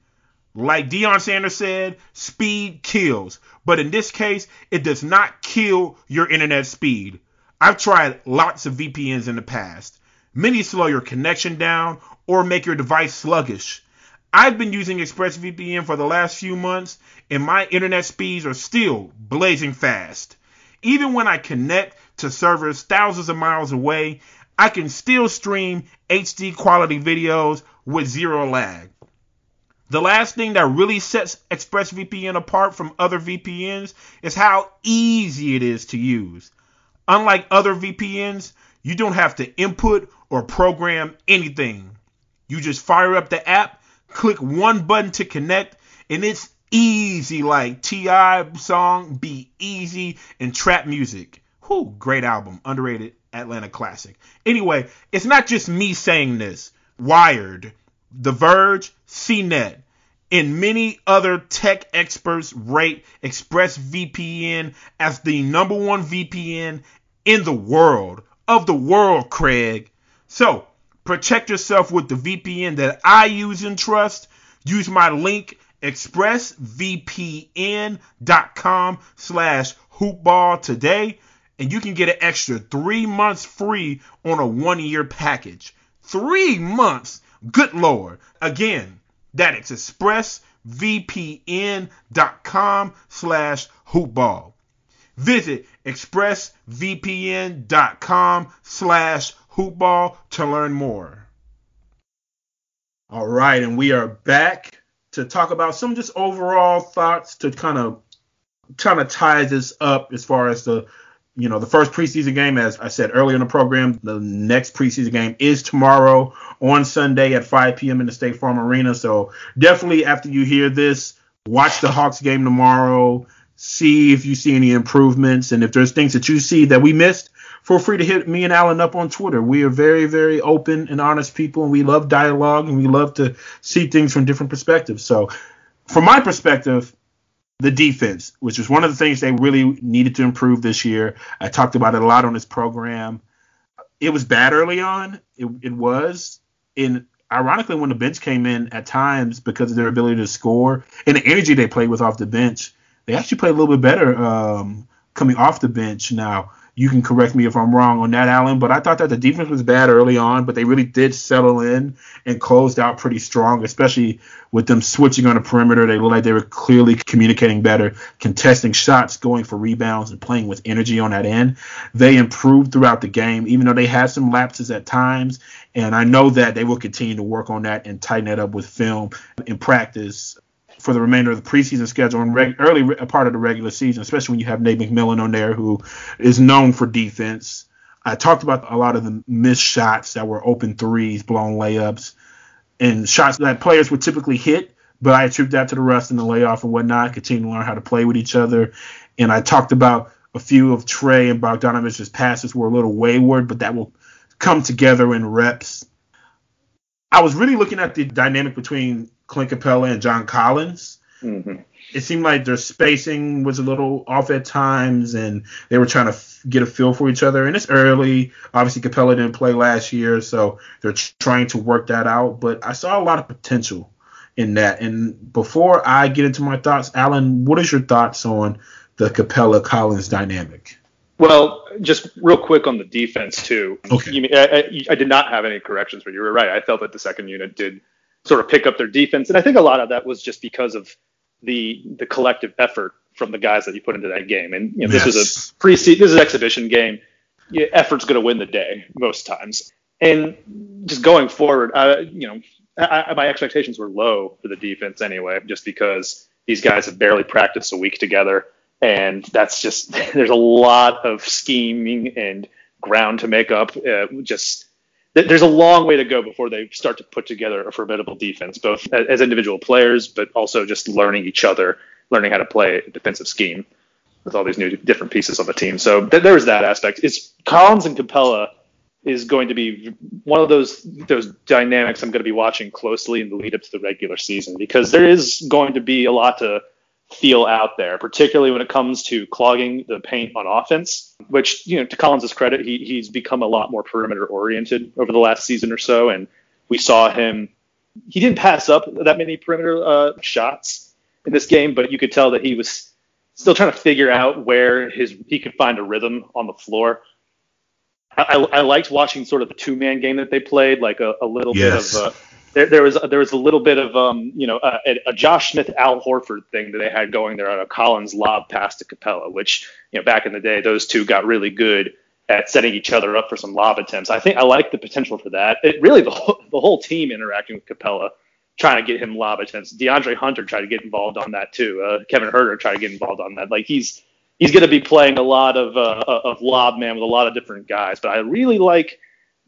Like Deion Sanders said, speed kills. But in this case, it does not kill your internet speed. I've tried lots of VPNs in the past. Many slow your connection down or make your device sluggish. I've been using ExpressVPN for the last few months and my internet speeds are still blazing fast. Even when I connect to servers thousands of miles away, I can still stream HD quality videos with zero lag. The last thing that really sets ExpressVPN apart from other VPNs is how easy it is to use. Unlike other VPNs, you don't have to input or program anything. You just fire up the app, click one button to connect, and it's easy like T.I. song Be Easy and trap music. Whew, great album, underrated Atlanta classic. Anyway, it's not just me saying this. Wired, The Verge, CNET, and many other tech experts rate ExpressVPN as the number one VPN in the world, of the world, Craig. So, protect yourself with the VPN that I use and trust. Use my link expressvpn.com slash hoopball today and you can get an extra three months free on a one year package. Three months? Good Lord. Again, that is expressvpn.com slash hoopball. Visit expressvpn.com slash hoopball to learn more. All right, and we are back to talk about some just overall thoughts to kind of kind of tie this up as far as the you know the first preseason game as I said earlier in the program the next preseason game is tomorrow on Sunday at 5 p.m. in the State Farm Arena so definitely after you hear this watch the Hawks game tomorrow see if you see any improvements and if there's things that you see that we missed feel free to hit me and Alan up on Twitter. We are very, very open and honest people, and we love dialogue and we love to see things from different perspectives. So, from my perspective, the defense, which was one of the things they really needed to improve this year. I talked about it a lot on this program. It was bad early on. It, it was. And ironically, when the bench came in at times because of their ability to score and the energy they played with off the bench, they actually played a little bit better um, coming off the bench. Now, you can correct me if I'm wrong on that, Alan, But I thought that the defense was bad early on, but they really did settle in and closed out pretty strong, especially with them switching on the perimeter. They looked like they were clearly communicating better, contesting shots, going for rebounds, and playing with energy on that end. They improved throughout the game, even though they had some lapses at times. And I know that they will continue to work on that and tighten that up with film in practice for the remainder of the preseason schedule and reg- early re- part of the regular season, especially when you have Nate McMillan on there, who is known for defense. I talked about a lot of the missed shots that were open threes, blown layups, and shots that players would typically hit, but I attribute that to the rust and the layoff and whatnot, continue to learn how to play with each other. And I talked about a few of Trae and Bogdanovich's passes were a little wayward, but that will come together in reps. I was really looking at the dynamic between Clint Capela and John Collins. Mm-hmm. It seemed like their spacing was a little off at times, and they were trying to f- get a feel for each other. And it's early. Obviously, Capela didn't play last year, so they're trying to work that out. But I saw a lot of potential in that. And before I get into my thoughts, Alan, what is your thoughts on the Capela Collins dynamic?
Well, just real quick on the defense too.
Okay.
You, I, I, I, did not have any corrections, but you were right. I felt that the second unit did sort of pick up their defense. And I think a lot of that was just because of the the collective effort from the guys that you put into that game. And you know, yes. this is a pre season this is an exhibition game. Yeah, effort's going to win the day most times. And just going forward, uh, you know, I, I, my expectations were low for the defense anyway, just because these guys have barely practiced a week together, and that's just there's a lot of scheming and ground to make up. Uh, just there's a long way to go before they start to put together a formidable defense, both as individual players, but also just learning each other, learning how to play a defensive scheme with all these new different pieces on the team. So th- there was that aspect. It's Collins and Capela is going to be one of those those dynamics I'm going to be watching closely in the lead up to the regular season because there is going to be a lot to feel out there, particularly when it comes to clogging the paint on offense. Which you know, to Collins' credit, he, he's become a lot more perimeter oriented over the last season or so, and we saw him. He didn't pass up that many perimeter uh, shots in this game, but you could tell that he was still trying to figure out where his he could find a rhythm on the floor. I, I liked watching sort of the two man game that they played, like a, a little
yes.
bit of. Uh, there, there was there was a little bit of um, you know a, a Josh Smith Al Horford thing that they had going there on a Collins lob pass to Capela, which you know back in the day those two got really good at setting each other up for some lob attempts. I think I like the potential for that. It really the whole, the whole team interacting with Capela, trying to get him lob attempts. DeAndre Hunter tried to get involved on that too. Uh, Kevin Huerter tried to get involved on that. Like he's he's going to be playing a lot of uh, of lob man with a lot of different guys. But I really like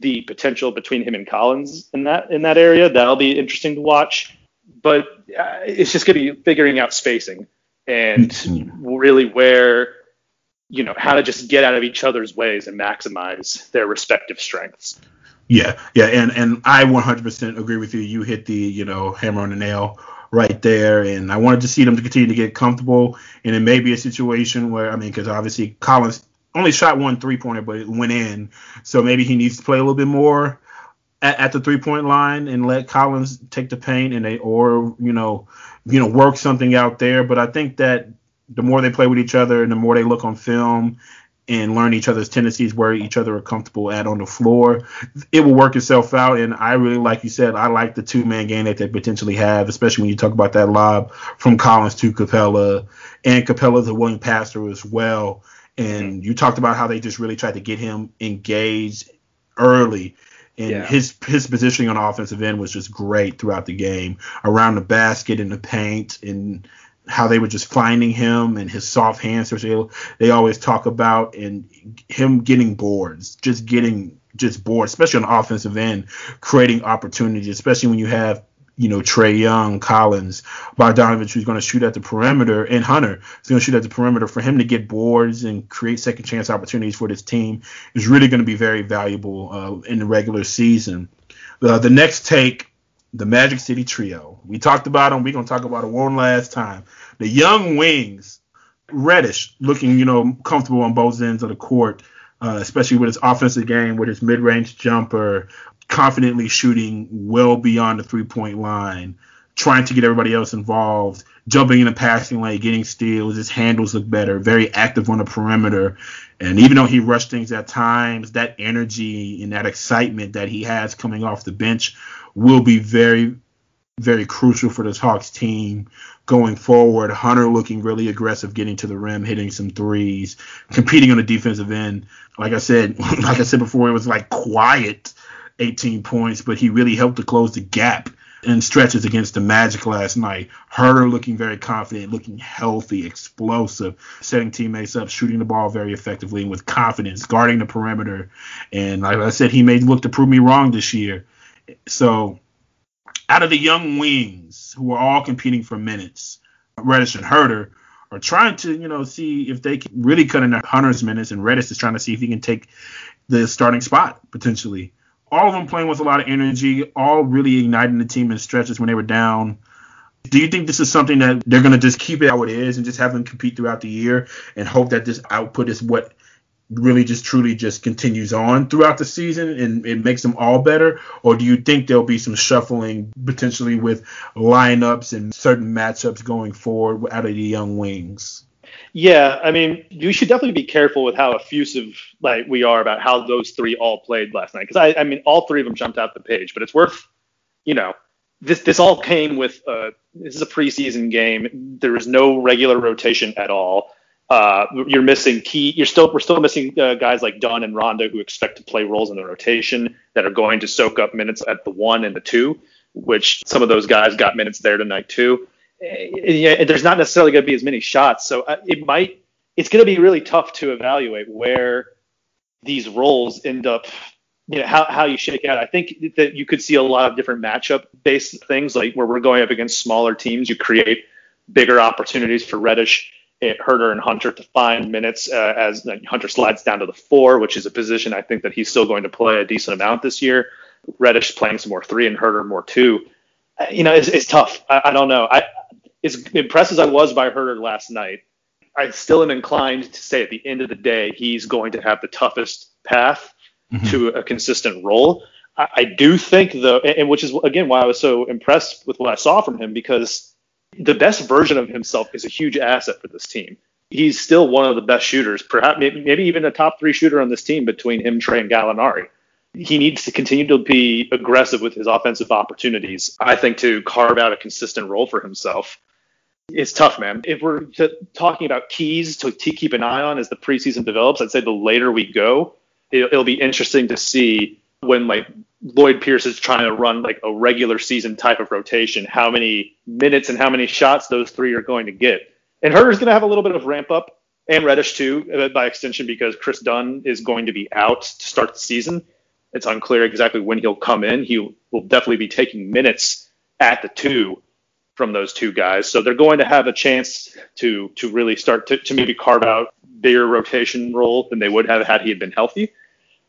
the potential between him and Collins in that in that area. That'll be interesting to watch. But uh, it's just going to be figuring out spacing and
Mm-hmm.
really where you know how to just get out of each other's ways and maximize their respective strengths.
Yeah, yeah, and and I 100% agree with you. You hit the you know hammer on the nail right there, and I wanted to see them to continue to get comfortable, and it may be a situation where I mean, because obviously Collins only shot one three pointer, but it went in, so maybe he needs to play a little bit more at, at the three point line and let Collins take the paint, and they or you know you know work something out there. But I think that the more they play with each other and the more they look on film and learn each other's tendencies where each other are comfortable at on the floor, it will work itself out. And I really, like you said, I like the two man game that they potentially have, especially when you talk about that lob from Collins to Capela, and Capela's a willing passer as well. And you talked about how they just really tried to get him engaged early. And
Yeah.
his his positioning on the offensive end was just great throughout the game, around the basket, in the paint, and how they were just finding him and his soft hands, which they, they always talk about, and him getting boards, just getting just bored, especially on the offensive end, creating opportunities, especially when you have you know Trae Young, Collins, Bogdanovich, who's going to shoot at the perimeter, and Hunter is going to shoot at the perimeter. For him to get boards and create second chance opportunities for this team is really going to be very valuable uh, in the regular season. Uh, the next take the Magic City Trio. We talked about them. We're gonna talk about it one last time. The young wings, Reddish, looking you know comfortable on both ends of the court, uh, especially with his offensive game, with his mid-range jumper, confidently shooting well beyond the three-point line, trying to get everybody else involved, jumping in the passing lane, getting steals. His handles look better. Very active on the perimeter. And even though he rushed things at times, that energy and that excitement that he has coming off the bench will be very, very crucial for this Hawks team going forward. Hunter looking really aggressive, getting to the rim, hitting some threes, competing on the defensive end. Like I said, like I said before, it was like quiet 18 points, but he really helped to close the gap in stretches against the Magic last night. Huerter looking very confident, looking healthy, explosive, setting teammates up, shooting the ball very effectively and with confidence, guarding the perimeter. And like I said, he may look to prove me wrong this year. So, out of the young wings who are all competing for minutes, Reddish and Huerter are trying to, you know, see if they can really cut into Hunter's minutes, and Reddish is trying to see if he can take the starting spot potentially. All of them playing with a lot of energy, all really igniting the team in stretches when they were down. Do you think this is something that they're going to just keep it how it is and just have them compete throughout the year and hope that this output is what really just truly just continues on throughout the season and it makes them all better? Or do you think there'll be some shuffling potentially with lineups and certain matchups going forward out of the young wings?
Yeah, I mean, you should definitely be careful with how effusive like we are about how those three all played last night. Because I, I mean, all three of them jumped out the page. But it's worth, you know, this this all came with uh, this is a preseason game. There is no regular rotation at all. Uh, you're missing key. You're still we're still missing uh, guys like Dunn and Rondo who expect to play roles in the rotation that are going to soak up minutes at the one and the two, which some of those guys got minutes there tonight too. Yeah, there's not necessarily going to be as many shots, so uh, it might. It's going to be really tough to evaluate where these roles end up. You know how how you shake out. I think that you could see a lot of different matchup based things, like where we're going up against smaller teams. You create bigger opportunities for Reddish Huerter and Hunter to find minutes uh, as Hunter slides down to the four, which is a position I think that he's still going to play a decent amount this year. Reddish playing some more three and Huerter more two. You know, it's, it's tough. I, I, don't know. I as impressed as I was by Huerter last night, I still am inclined to say at the end of the day he's going to have the toughest path mm-hmm. to a consistent role. I, I do think though, and, and which is again why I was so impressed with what I saw from him because the best version of himself is a huge asset for this team. He's still one of the best shooters, perhaps maybe, maybe even a top three shooter on this team between him, Trae, and Gallinari. He needs to continue to be aggressive with his offensive opportunities, I think, to carve out a consistent role for himself. It's tough, man. If we're talking about keys to keep an eye on as the preseason develops, I'd say the later we go, it'll be interesting to see when like Lloyd Pierce is trying to run like a regular season type of rotation, how many minutes and how many shots those three are going to get. And Huerter's going to have a little bit of ramp up, and Reddish too, uh, by extension, because Kris Dunn is going to be out to start the season. It's unclear exactly when he'll come in. He will definitely be taking minutes at the two from those two guys. So they're going to have a chance to to really start to, to maybe carve out bigger rotation role than they would have had he had been healthy.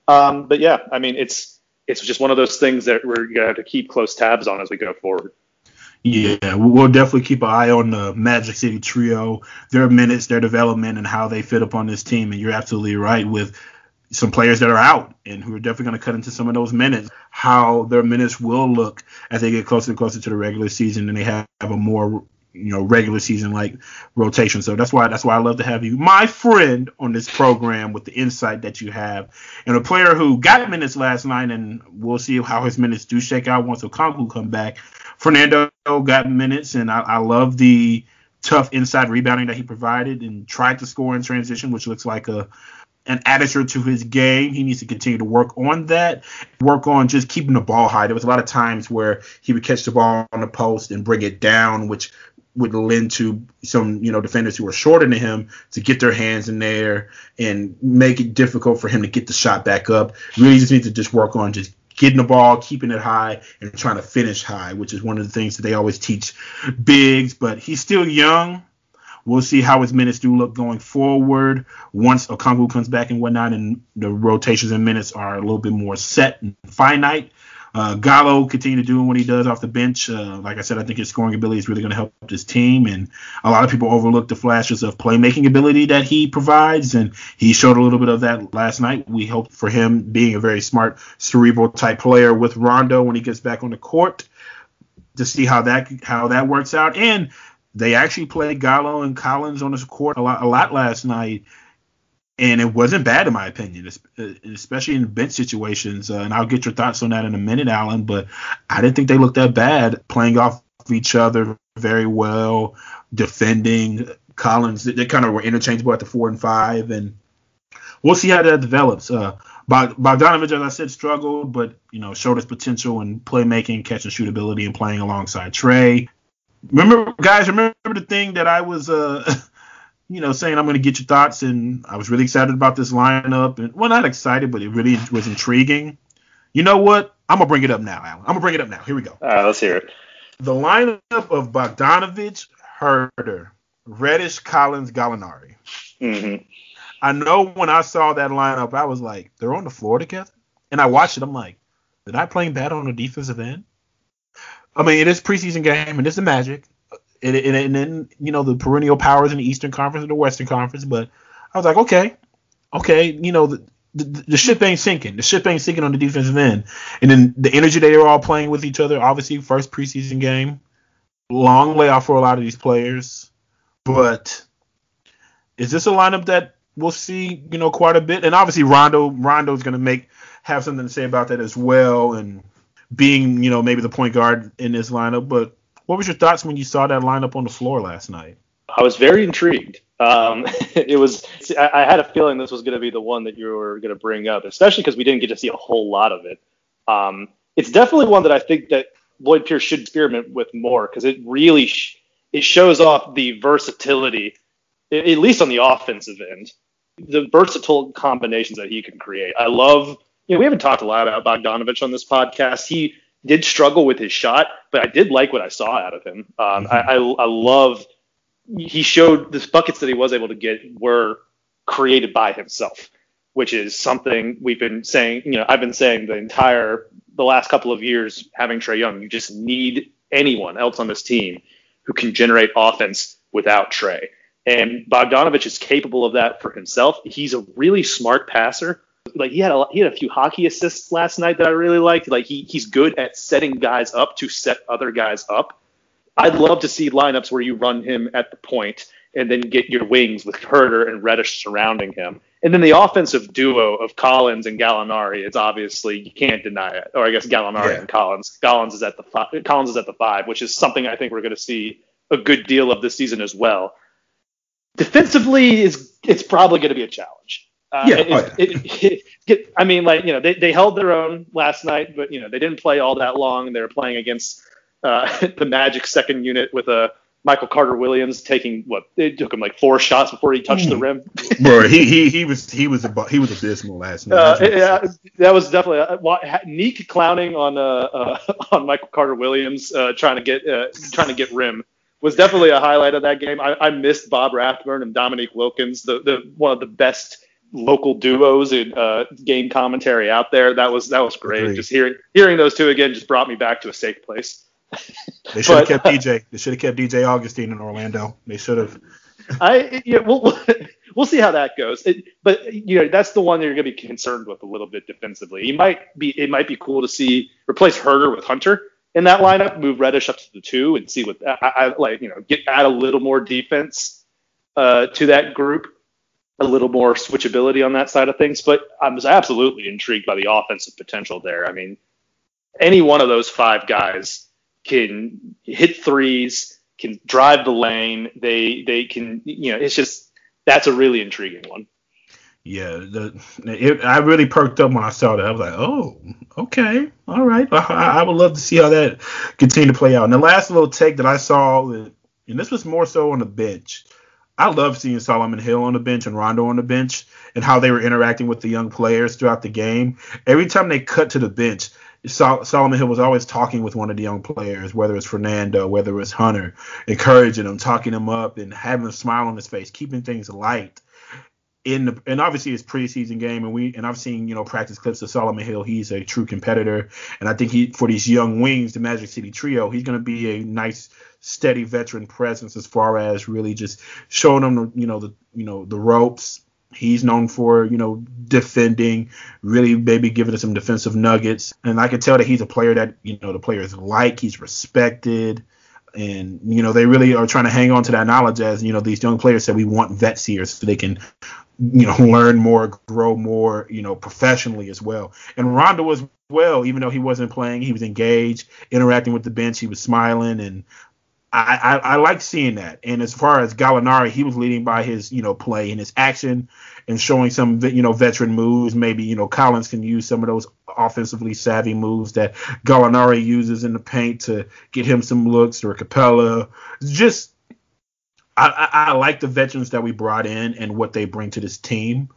Um, but yeah, I mean, it's it's just one of those things that we're gonna have to keep close tabs on as we go forward.
Yeah, we'll definitely keep an eye on the Magic City trio, their minutes, their development, and how they fit up on this team. And you're absolutely right with some players that are out and who are definitely going to cut into some of those minutes, how their minutes will look as they get closer and closer to the regular season and they have a more you know regular season like rotation. So that's why that's why I love to have you, my friend, on this program with the insight that you have, and a player who got minutes last night, and we'll see how his minutes do shake out once Okongwu come back. Fernando got minutes, and I, I love the tough inside rebounding that he provided and tried to score in transition, which looks like a an addition to his game. He needs to continue to work on that, work on just keeping the ball high. There was a lot of times where he would catch the ball on the post and bring it down, which would lend to some you know defenders who are shorter than him to get their hands in there and make it difficult for him to get the shot back up. Really just need to just work on just getting the ball, keeping it high, and trying to finish high, which is one of the things that they always teach bigs. But he's still young. We'll see how his minutes do look going forward once Okongwu comes back and whatnot, and the rotations and minutes are a little bit more set and finite. Uh, Gallo continue to do what he does off the bench. Uh, like I said, I think his scoring ability is really going to help this team, and a lot of people overlook the flashes of playmaking ability that he provides, and he showed a little bit of that last night. We hope for him being a very smart, cerebral type player with Rondo when he gets back on the court to see how that how that works out. And they actually played Gallo and Collins on the court a lot a lot last night and it wasn't bad in my opinion, uh, especially in bench situations. Uh, and I'll get your thoughts on that in a minute, Alan. But I didn't think they looked that bad playing off each other very well, defending. Collins, they, they kind of were interchangeable at the four and five, and we'll see how that develops. Uh, Bogdanovich, as I said, struggled, but you know showed his potential in playmaking, catch and shoot ability, and playing alongside Trae. Remember, guys, remember the thing that I was uh, you know, saying I'm going to get your thoughts, and I was really excited about this lineup, and well, not excited, but it really was intriguing. You know what? I'm gonna bring it up now, Alan. I'm gonna bring it up now. Here we go.
All right, let's hear it.
The lineup of Bogdanovich, Huerter, Reddish, Collins, Gallinari.
Mm-hmm.
I know when I saw that lineup, I was like, they're on the floor together, and I watched it. I'm like, they're not playing bad on the defensive end. I mean, it is preseason game, and it's the Magic and, and, and then you know the perennial powers in the Eastern Conference and the Western Conference. But I was like, okay, okay, you know the, the, the ship ain't sinking. The ship ain't sinking on the defensive end. And then the energy they were all playing with each other. Obviously, first preseason game, long layoff for a lot of these players. But is this a lineup that we'll see, you know, quite a bit? And obviously, Rondo Rondo's going to make have something to say about that as well, and being, you know, maybe the point guard in this lineup. But what was your thoughts when you saw that lineup on the floor last night?
I was very intrigued. Um, it was I, had a feeling this was going to be the one that you were going to bring up, especially because we didn't get to see a whole lot of it. Um, it's definitely one that I think that Lloyd Pierce should experiment with more because it really sh- it shows off the versatility, at least on the offensive end, the versatile combinations that he can create. I love. You know, we haven't talked a lot about Bogdanovich on this podcast. He did struggle with his shot, but I did like what I saw out of him. Um, mm-hmm. I, I, I love he showed the buckets that he was able to get were created by himself, which is something we've been saying. You know, I've been saying the entire the last couple of years having Trae Young. You just need anyone else on this team who can generate offense without Trae. And Bogdanovich is capable of that for himself. He's a really smart passer. Like he had a he had a few hockey assists last night that I really liked. Like he he's good at setting guys up to set other guys up. I'd love to see lineups where you run him at the point and then get your wings with Huerter and Reddish surrounding him. And then the offensive duo of Collins and Gallinari, it's obviously you can't deny it. Or I guess Gallinari
Yeah.
and Collins. Collins is at the five, Collins is at the five, which is something I think we're going to see a good deal of this season as well. Defensively is it's probably going to be a challenge. Uh,
Yeah,
it-
oh, yeah.
it- it- get- I mean, like you know, they, they held their own last night, but you know they didn't play all that long. They were playing against uh, the Magic second unit with a Michael Carter Williams taking what it took him like four shots before he touched the rim.
Bro, he he he was he was abo- he was abysmal last night.
Uh, yeah, that was definitely uh, ha- Neek clowning on uh, uh, on Michael Carter Williams uh, trying to get uh, trying to get rim was definitely a highlight of that game. I, I missed Bob Rathbun and Dominique Wilkins, the, the one of the best local duos in uh, game commentary out there. That was that was great.
Agreed.
Just hearing hearing those two again just brought me back to a safe place.
They should have kept DJ. They should have kept DJ Augustin in Orlando. They should have.
I yeah, we'll we'll see how that goes. It, but you know, that's the one that you're going to be concerned with a little bit defensively. You might be it might be cool to see replace Huerter with Hunter in that lineup, move Reddish up to the two, and see what I, I like. You know, get add a little more defense uh, to that group, a little more switchability on that side of things. But I'm absolutely intrigued by the offensive potential there. I mean, any one of those five guys can hit threes, can drive the lane. They they can you know it's just that's a really intriguing one.
Yeah, the it, I really perked up when I saw that. I was like, oh, okay, all right. I, I would love to see how that continue to play out. And the last little take that I saw, and this was more so on the bench. I love seeing Solomon Hill on the bench and Rondo on the bench and how they were interacting with the young players throughout the game. Every time they cut to the bench, Sol- Solomon Hill was always talking with one of the young players, whether it's Fernando, whether it's Hunter, encouraging them, talking them up, and having a smile on his face, keeping things light in the and obviously it's preseason game and we and I've seen you know practice clips of Solomon Hill. He's a true competitor, and I think he for these young wings, the Magic City trio, he's going to be a nice steady veteran presence as far as really just showing them you know the you know the ropes. He's known for you know defending, really maybe giving us some defensive nuggets, and I can tell that he's a player that you know the players like. He's respected and you know they really are trying to hang on to that knowledge as you know these young players said we want vets here so they can you know learn more grow more you know professionally as well and Rondo as well even though he wasn't playing he was engaged interacting with the bench he was smiling and I, I, I like seeing that. And as far as Gallinari, he was leading by his, you know, play and his action and showing some, you know, veteran moves. Maybe, you know, Collins can use some of those offensively savvy moves that Gallinari uses in the paint to get him some looks or Capela. Just, I, I, I like the veterans that we brought in and what they bring to this team.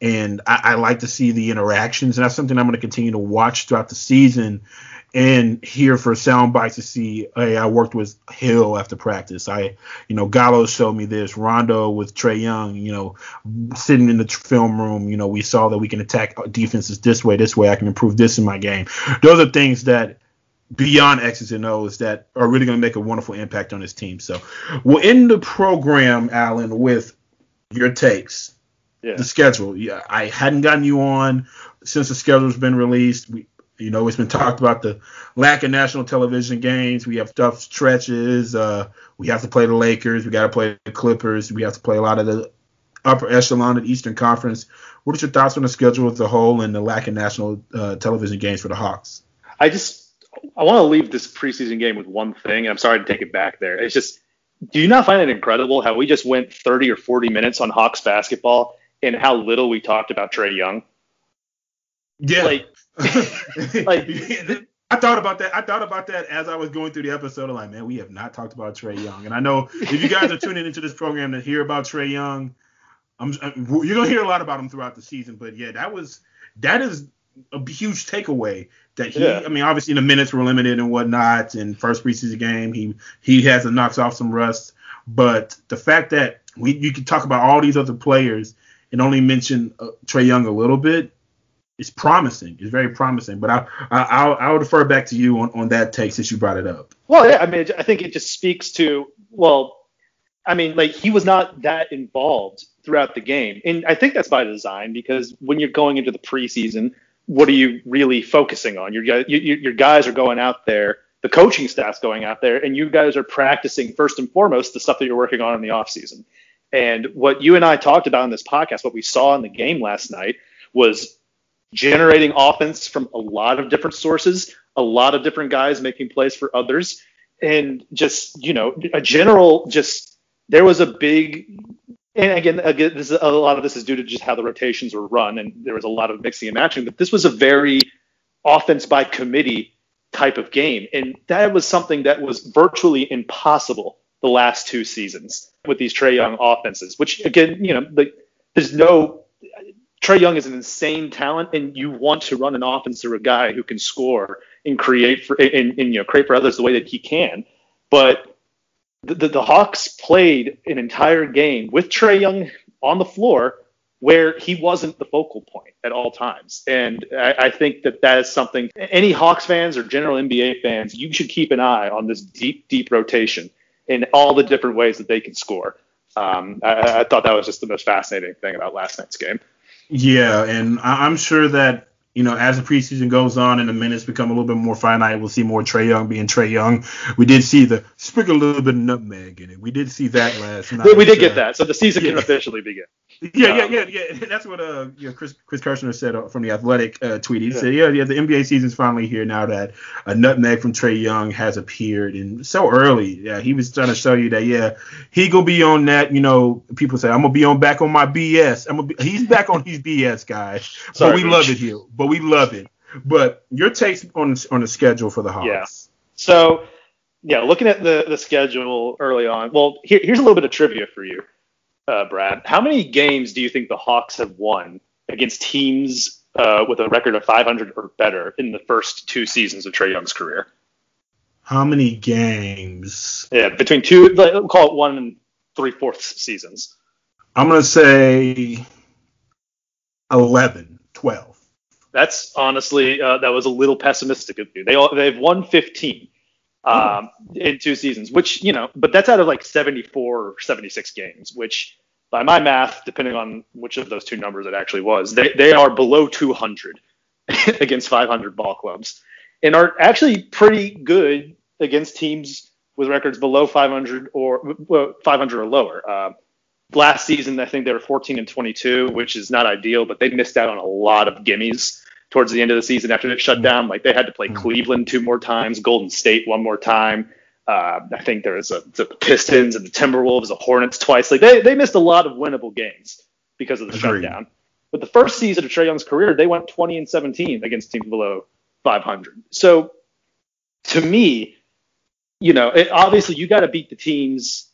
And I, I like to see the interactions. And that's something I'm going to continue to watch throughout the season and here for sound bites to see, hey, I worked with Hill after practice. I, you know, Gallo showed me this. Rondo with Trae Young, you know, sitting in the film room, you know, we saw that we can attack defenses this way, this way. I can improve this in my game. Those are things that beyond X's and O's that are really going to make a wonderful impact on this team. So we'll end the program, Alan, with your takes
Yeah.
the schedule. Yeah, I hadn't gotten you on since the schedule's been released. We, you know, it's been talked about the lack of national television games. We have tough stretches. Uh, we have to play the Lakers. We got to play the Clippers. We have to play a lot of the upper echelon of the Eastern Conference. What are your thoughts on the schedule as a whole and the lack of national uh, television games for the Hawks?
I just I want to leave this preseason game with one thing, and I'm sorry to take it back there. It's just, do you not find it incredible how we just went 30 or 40 minutes on Hawks basketball and how little we talked about Trae Young?
Yeah,
Like, like
I thought about that. I thought about that as I was going through the episode. I'm like, man, we have not talked about Trae Young. And I know if you guys are tuning into this program to hear about Trae Young, I'm, you're gonna hear a lot about him throughout the season. But yeah, that was that is a huge takeaway. That he,
Yeah.
I mean, obviously the minutes were limited and whatnot. And first preseason game, he he has to knocks off some rust. But the fact that we you can talk about all these other players and only mention uh, Trae Young a little bit is promising. It's very promising. But I I I'll, I'll defer back to you on, on that take since you brought it up.
Well, yeah, I mean, I think it just speaks to well, I mean, like he was not that involved throughout the game, and I think that's by design because when you're going into the preseason, what are you really focusing on? Your your guys are going out there, the coaching staff's going out there, and you guys are practicing first and foremost the stuff that you're working on in the off season. And what you and I talked about in this podcast, what we saw in the game last night was generating offense from a lot of different sources, a lot of different guys making plays for others, and just you know a general just there was a big and again, again this is, a lot of this is due to just how the rotations were run, and there was a lot of mixing and matching. But this was a very offense by committee type of game, and that was something that was virtually impossible the last two seasons with these Trae Young offenses. Which again, you know, the, there's no Trae Young is an insane talent, and you want to run an offense through a guy who can score and create for and, and you know create for others the way that he can. But the, the, the Hawks played an entire game with Trae Young on the floor where he wasn't the focal point at all times. And I, I, think that that is something any Hawks fans or general NBA fans, you should keep an eye on this deep, deep rotation in all the different ways that they can score. Um, I, I, thought that was just the most fascinating thing about last night's game.
Yeah, and I'm sure that you know, as the preseason goes on and the minutes become a little bit more finite, we'll see more Trae Young being Trae Young. We did see the sprinkle a little bit of nutmeg in it. We did see that last night.
we did get uh, that, so the season yeah. can officially begin.
Yeah, yeah, yeah, yeah. That's what uh, you know, Chris Chris Kirschner said uh, from the Athletic uh, tweet. He yeah. said, yeah, yeah, the NBA season's finally here now that a nutmeg from Trae Young has appeared and so early. Yeah, he was trying to show you that yeah, he gonna be on that. You know, people say I'm gonna be on back on my BS. I'm gonna be, he's back on his BS, guys. Sorry, but we love it here. But we love it. But your takes on on the schedule for the Hawks?
Yeah. So yeah, looking at the the schedule early on. Well, here, here's a little bit of trivia for you uh, Brad, how many games do you think the Hawks have won against teams uh, with a record of 500 or better in the first two seasons of Trae Young's career?
How many games?
Yeah, between two, we'll call it one and three fourths seasons.
I'm going to say 11, 12.
That's honestly, uh, that was a little pessimistic of you. They all, they've won 15 um, in two seasons, which, you know, but that's out of like 74 or 76 games, which by my math, depending on which of those two numbers it actually was, they, they are below 200 against 500 ball clubs and are actually pretty good against teams with records below 500 or well, 500 or lower. Uh, last season, I think they were 14 and 22, which is not ideal, but they missed out on a lot of gimmies towards the end of the season after it shut down. Like they had to play mm-hmm. Cleveland two more times, Golden State one more time. Uh, I think there was a, the Pistons and the Timberwolves, the Hornets twice. Like they, they missed a lot of winnable games because of the Agreed. shutdown. But the first season of Trae Young's career, they went 20 and 17 against teams below 500. So to me, you know, it, obviously you got to beat the teams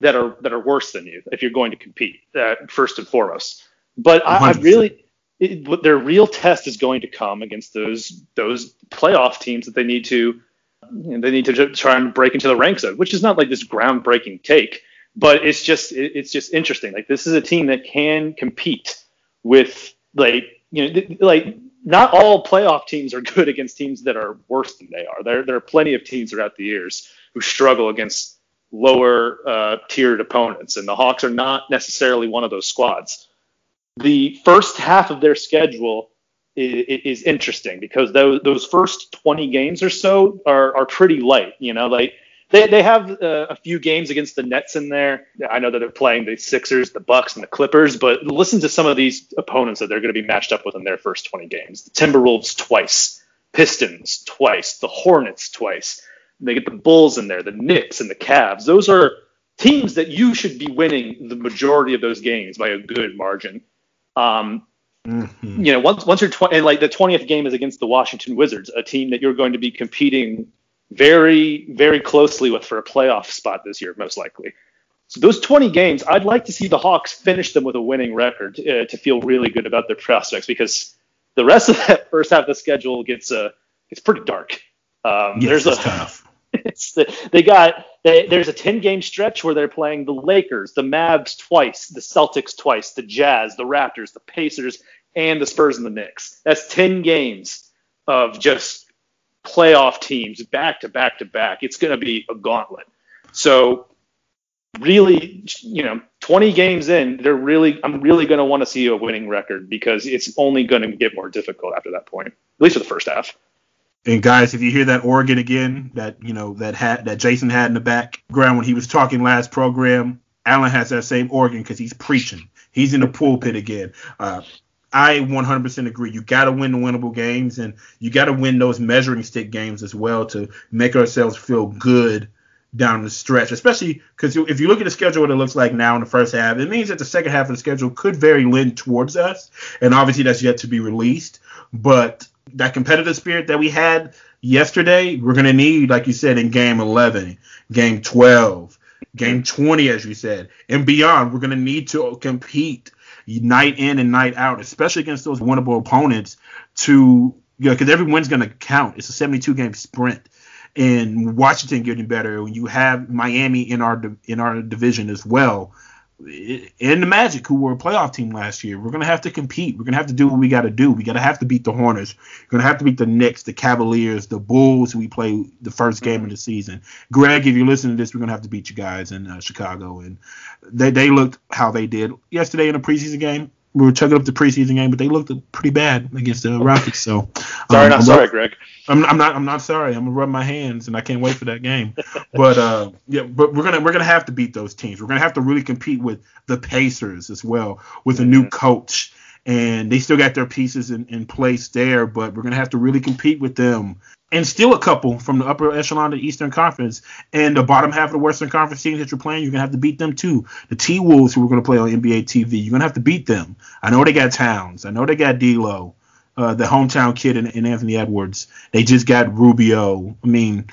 that are that are worse than you if you're going to compete uh, first and foremost. But I, I really it, their real test is going to come against those those playoff teams that they need to you know, they need to try and break into the ranks of, which is not like this groundbreaking take, but it's just it, it's just interesting. Like this is a team that can compete with like you know like not all playoff teams are good against teams that are worse than they are. There there are plenty of teams throughout the years who struggle against lower uh, tiered opponents, and the Hawks are not necessarily one of those squads the first half of their schedule is, is, interesting because those those first 20 games or so are are pretty light. You know, like they they have uh, a few games against the Nets in there. I know that they're playing the Sixers, the Bucks, and the Clippers, but listen to some of these opponents that they're going to be matched up with in their first 20 games. The Timberwolves twice, Pistons twice, the Hornets twice. They get the Bulls in there, the Knicks and the Cavs. Those are teams that you should be winning the majority of those games by a good margin. Um, mm-hmm. You know, once once you're 20, like the 20th game is against the Washington Wizards, a team that you're going to be competing very very closely with for a playoff spot this year, most likely. So those 20 games, I'd like to see the Hawks finish them with a winning record uh, to feel really good about their prospects because the rest of that first half of the schedule gets uh, it's pretty dark. Um, there's a tough. It's the, they got they, there's a 10 game stretch where they're playing the Lakers, the Mavs twice, the Celtics twice, the Jazz, the Raptors, the Pacers, and the Spurs and the Knicks. That's 10 games of just playoff teams back to back to back. It's going to be a gauntlet. So really, you know, 20 games in, they're really I'm really going to want to see a winning record because it's only going to get more difficult after that point, at least for the first half.
And guys, if you hear that organ again, that you know that hat that Jason had in the background when he was talking last program, Alan has that same organ because he's preaching. He's in the pulpit again. Uh, I 100% agree. You got to win the winnable games, and you got to win those measuring stick games as well to make ourselves feel good down the stretch. Especially because if you look at the schedule, what it looks like now in the first half, it means that the second half of the schedule could very lean towards us, and obviously that's yet to be released. But that competitive spirit that we had yesterday, we're going to need, like you said, in game 11, game 12, game 20, as you said, and beyond. We're going to need to compete night in and night out, especially against those winnable opponents to, you know, because every win's going to count. It's a 72 game sprint. And Washington getting better, when you have Miami in our in our division as well, and the Magic, who were a playoff team last year, we're gonna have to compete. We're gonna have to do what we got to do. We gotta have to beat the Hornets. We're gonna have to beat the Knicks, the Cavaliers, the Bulls, who we play the first game of the season. Greg, if you're listening to this, we're gonna have to beat you guys in uh, Chicago, and they they looked how they did yesterday in a preseason game. We were chugging up the preseason game, but they looked pretty bad against the Rockets. So
sorry, um, not sorry, Greg.
I'm, I'm, not. I'm not sorry. I'm gonna rub my hands, and I can't wait for that game. but uh, yeah, but we're gonna we're gonna have to beat those teams. We're gonna have to really compete with the Pacers as well, with a new coach, and they still got their pieces in, in place there. But we're gonna have to really compete with them, and still a couple from the upper echelon of the Eastern Conference and the bottom half of the Western Conference teams that you're playing. You're gonna have to beat them too. The T Wolves, who we're gonna play on NBA TV, you're gonna have to beat them. I know they got Towns. I know they got D'Lo uh, the hometown kid in, Anthony Edwards. They just got Rubio. I mean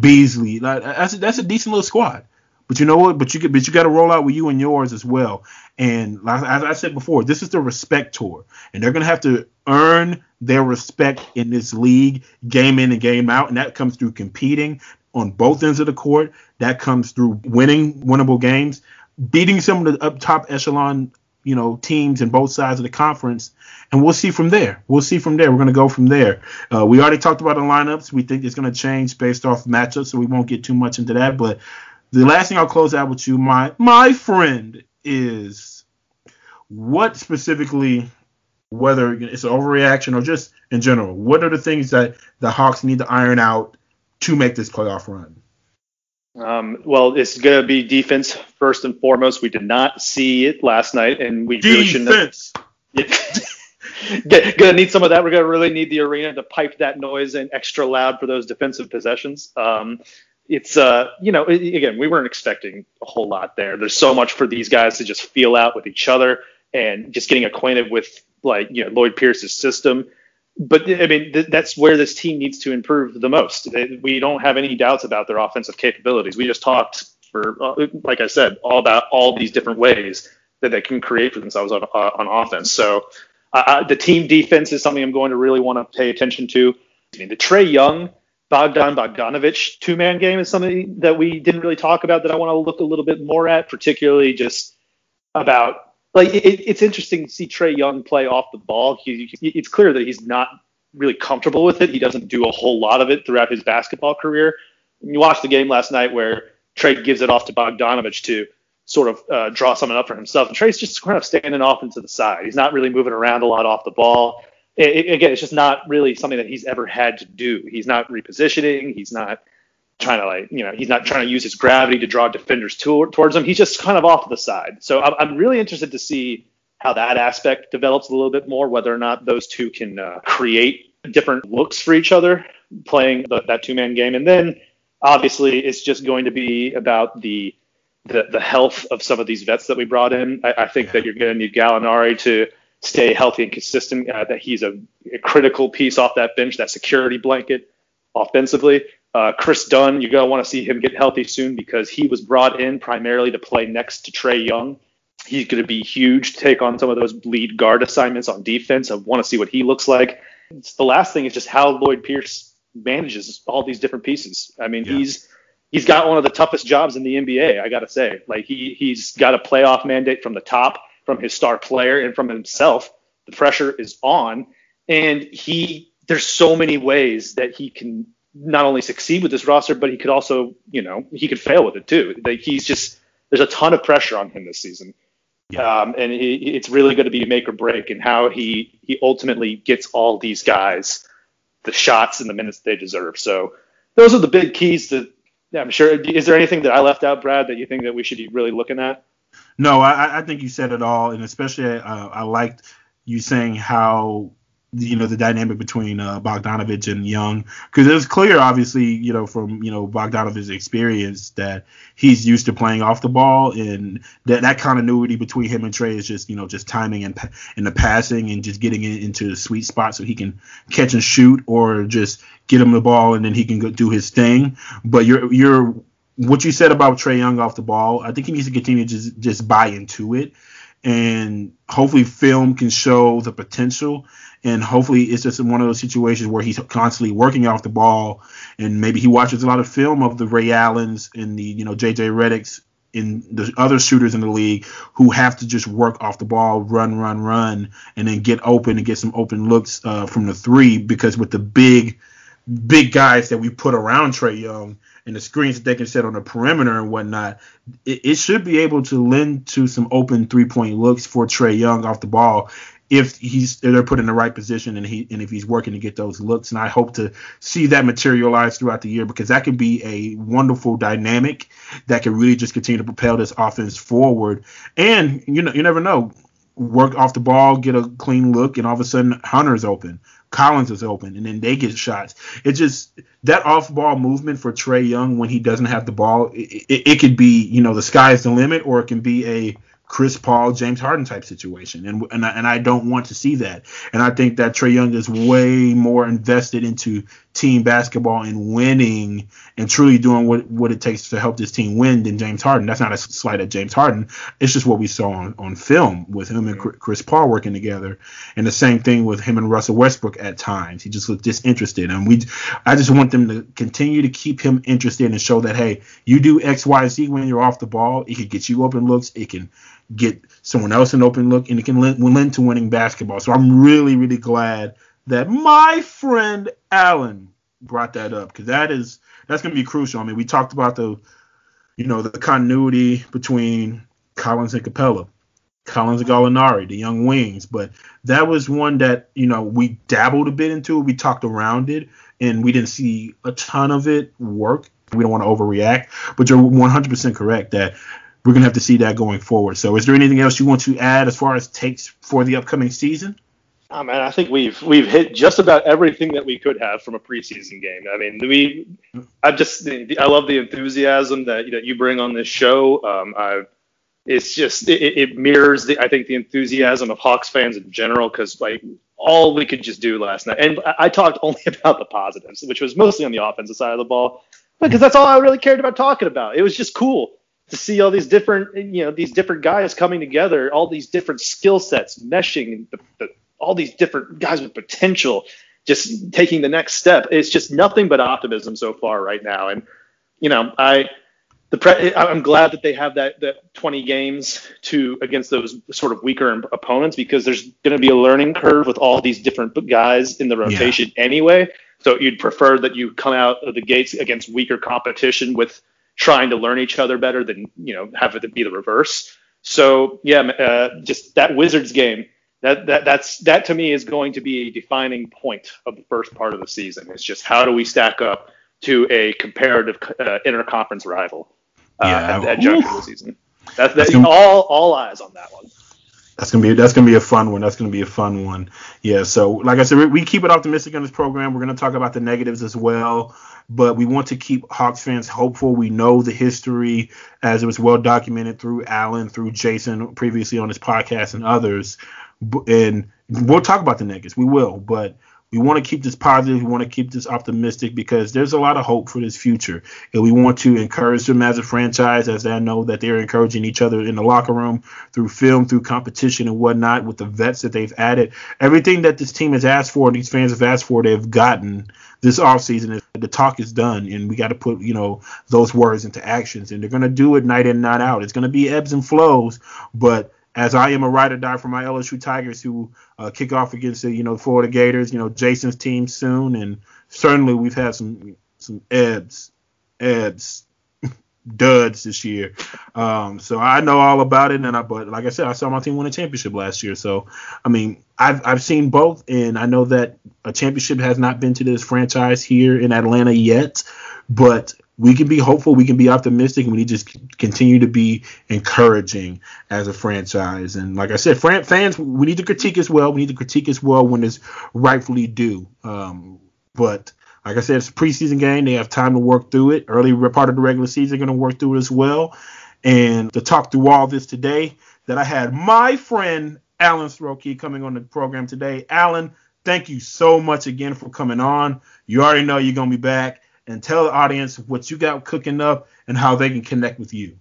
Beasley. That's a, that's a decent little squad. But you know what? But you get, but you got to roll out with you and yours as well. And like, as I said before, this is the respect tour, and they're gonna have to earn their respect in this league, game in and game out, and that comes through competing on both ends of the court. That comes through winning winnable games, beating some of the up top echelon you know teams in both sides of the conference, and we'll see from there. We'll see from there. We're going to go from there. Uh, we already talked about the lineups. We think it's going to change based off matchups, so we won't get too much into that. But the last thing I'll close out with you, my my friend, is what specifically, whether it's an overreaction or just in general, what are the things that the Hawks need to iron out to make this playoff run?
Um, well, it's going to be defense first and foremost. We did not see it last night, and we
defense. really shouldn't.
Have, gonna need some of that. We're gonna really need the arena to pipe that noise in extra loud for those defensive possessions. Um, it's uh, you know, again, we weren't expecting a whole lot there. There's so much for these guys to just feel out with each other and just getting acquainted with like you know Lloyd Pierce's system but I mean, th- that's where this team needs to improve the most. We don't have any doubts about their offensive capabilities. We just talked for, uh, like I said, all about all these different ways that they can create for themselves on, uh, on offense. So uh, the team defense is something I'm going to really want to pay attention to. I mean, the Trae Young, Bogdan Bogdanovich two man game is something that we didn't really talk about that I want to look a little bit more at, particularly just about like it, it's interesting to see Trae Young play off the ball. He, it's clear that he's not really comfortable with it. He doesn't do a whole lot of it throughout his basketball career. You watched the game last night where Trae gives it off to Bogdanovich to sort of uh, draw something up for himself, and Trae's just kind of standing off into the side. He's not really moving around a lot off the ball. It, again, it's just not really something that he's ever had to do. He's not repositioning. He's not trying to like you know he's not trying to use his gravity to draw defenders to, towards him. He's just kind of off to the side. So I'm, I'm really interested to see how that aspect develops a little bit more, whether or not those two can uh, create different looks for each other playing the, that two man game. And then obviously it's just going to be about the the, the health of some of these vets that we brought in. I, I think that you're going to need Gallinari to stay healthy and consistent. Uh, that he's a, a critical piece off that bench, that security blanket offensively. Uh, Kris Dunn, you're going to want to see him get healthy soon because he was brought in primarily to play next to Trae Young. He's going to be huge to take on some of those lead guard assignments on defense. I want to see what he looks like. It's the last thing is just how Lloyd Pierce manages all these different pieces. I mean,
Yeah.
he's he's got one of the toughest jobs in the NBA. I gotta say, like he he's got a playoff mandate from the top, from his star player, and from himself. The pressure is on, and he there's so many ways that he can not only succeed with this roster, but he could also, you know, he could fail with it too. Like he's just there's a ton of pressure on him this season.
Yeah.
Um, and he, it's really going to be make or break and how he he ultimately gets all these guys the shots and the minutes they deserve. So those are the big keys that I'm sure. Is there anything that I left out, Brad, that you think that we should be really looking at?
No, I, I think you said it all, and especially uh, I liked you saying how you know the dynamic between uh, Bogdanovich and Young because it was clear, obviously, you know from you know Bogdanovich's experience that he's used to playing off the ball, and that that continuity between him and Trae is just you know just timing and and the passing and just getting it into the sweet spot so he can catch and shoot or just get him the ball and then he can go do his thing. But you're you're what you said about Trae Young off the ball, I think he needs to continue to just just buy into it, and hopefully film can show the potential. And hopefully it's just one of those situations where he's constantly working off the ball, and maybe he watches a lot of film of the Ray Allens and the you know JJ Redick's and the other shooters in the league who have to just work off the ball, run, run, run, and then get open and get some open looks uh, from the three. Because with the big, big guys that we put around Trae Young and the screens that they can set on the perimeter and whatnot, it, it should be able to lend to some open three point looks for Trae Young off the ball if he's if they're put in the right position and he and if he's working to get those looks. And I hope to see that materialize throughout the year because that can be a wonderful dynamic that can really just continue to propel this offense forward. And you know, you never know. Work off the ball, get a clean look, and all of a sudden Hunter's open. Collins is open, and then they get shots. It just that off-ball movement for Trae Young when he doesn't have the ball, it, it, it could be you know the sky's the limit, or it can be a Chris Paul, James Harden type situation, and and I, and I don't want to see that. And I think that Trae Young is way more invested into team basketball and winning and truly doing what, what it takes to help this team win than James Harden. That's not a slight at James Harden. It's just what we saw on, on film with him and mm-hmm. Chris Paul working together. And the same thing with him and Russell Westbrook at times. He just looked disinterested. And we I just want them to continue to keep him interested and show that, hey, you do X, Y, Z when you're off the ball. It can get you open looks. It can get someone else an open look and it can lend, lend to winning basketball. So I'm really, really glad that my friend Alan brought that up because that is that's going to be crucial. I mean, we talked about the you know the continuity between Collins and Capela, Collins and Gallinari, the young wings, but that was one that you know we dabbled a bit into. We talked around it, and we didn't see a ton of it work. We don't want to overreact, but you're 100% correct that we're going to have to see that going forward. So, is there anything else you want to add as far as takes for the upcoming season?
Oh man, I think we've we've hit just about everything that we could have from a preseason game. I mean, we, I just I love the enthusiasm that that you bring on this show. Um, I, it's just it, it mirrors the I think the enthusiasm of Hawks fans in general because like all we could just do last night, and I, I talked only about the positives, which was mostly on the offensive side of the ball, because that's all I really cared about talking about. It was just cool to see all these different you know these different guys coming together, all these different skill sets meshing, and the, the all these different guys with potential just taking the next step. It's just nothing but optimism so far right now. And you know, I the pre- I'm glad that they have that that 20 games to against those sort of weaker opponents because there's going to be a learning curve with all these different guys in the rotation yeah. anyway. So you'd prefer that you come out of the gates against weaker competition with trying to learn each other better than you know have it be the reverse. So yeah, uh, just that Wizards game that, that that's that to me is going to be a defining point of the first part of the season. It's just how do we stack up to a comparative uh, interconference rival uh,
yeah.
at, at the season. That's, that's all all eyes on that one.
That's gonna be that's gonna be a fun one. That's gonna be a fun one. Yeah. So like I said, we, we keep it optimistic on this program. We're gonna talk about the negatives as well but we want to keep Hawks fans hopeful. We know the history as it was well documented through Alan, through Jason previously on his podcast and others. And we'll talk about the negatives. We will, but we want to keep this positive. We want to keep this optimistic because there's a lot of hope for this future. And we want to encourage them as a franchise, as I know that they're encouraging each other in the locker room through film, through competition and whatnot with the vets that they've added. Everything that this team has asked for, these fans have asked for, they've gotten this offseason, the talk is done, and we got to put you know those words into actions, and they're gonna do it night in, night out. It's gonna be ebbs and flows, but as I am a ride or die for my LSU Tigers, who uh, kick off against the you know Florida Gators, you know Jason's team soon, and certainly we've had some some ebbs, ebbs, duds this year. Um, so I know all about it, and I but like I said, I saw my team win a championship last year. So I mean, I've I've seen both, and I know that a championship has not been to this franchise here in Atlanta yet, but we can be hopeful, we can be optimistic, and we need to just continue to be encouraging as a franchise. And like I said, fans, we need to critique as well. We need to critique as well when it's rightfully due. Um, but like I said, it's a preseason game. They have time to work through it. Early part of the regular season, they're going to work through it as well. And to talk through all this today, that I had my friend Alan Srochi coming on the program today. Alan, thank you so much again for coming on. You already know you're going to be back. And tell the audience what you got cooking up and how they can connect with you.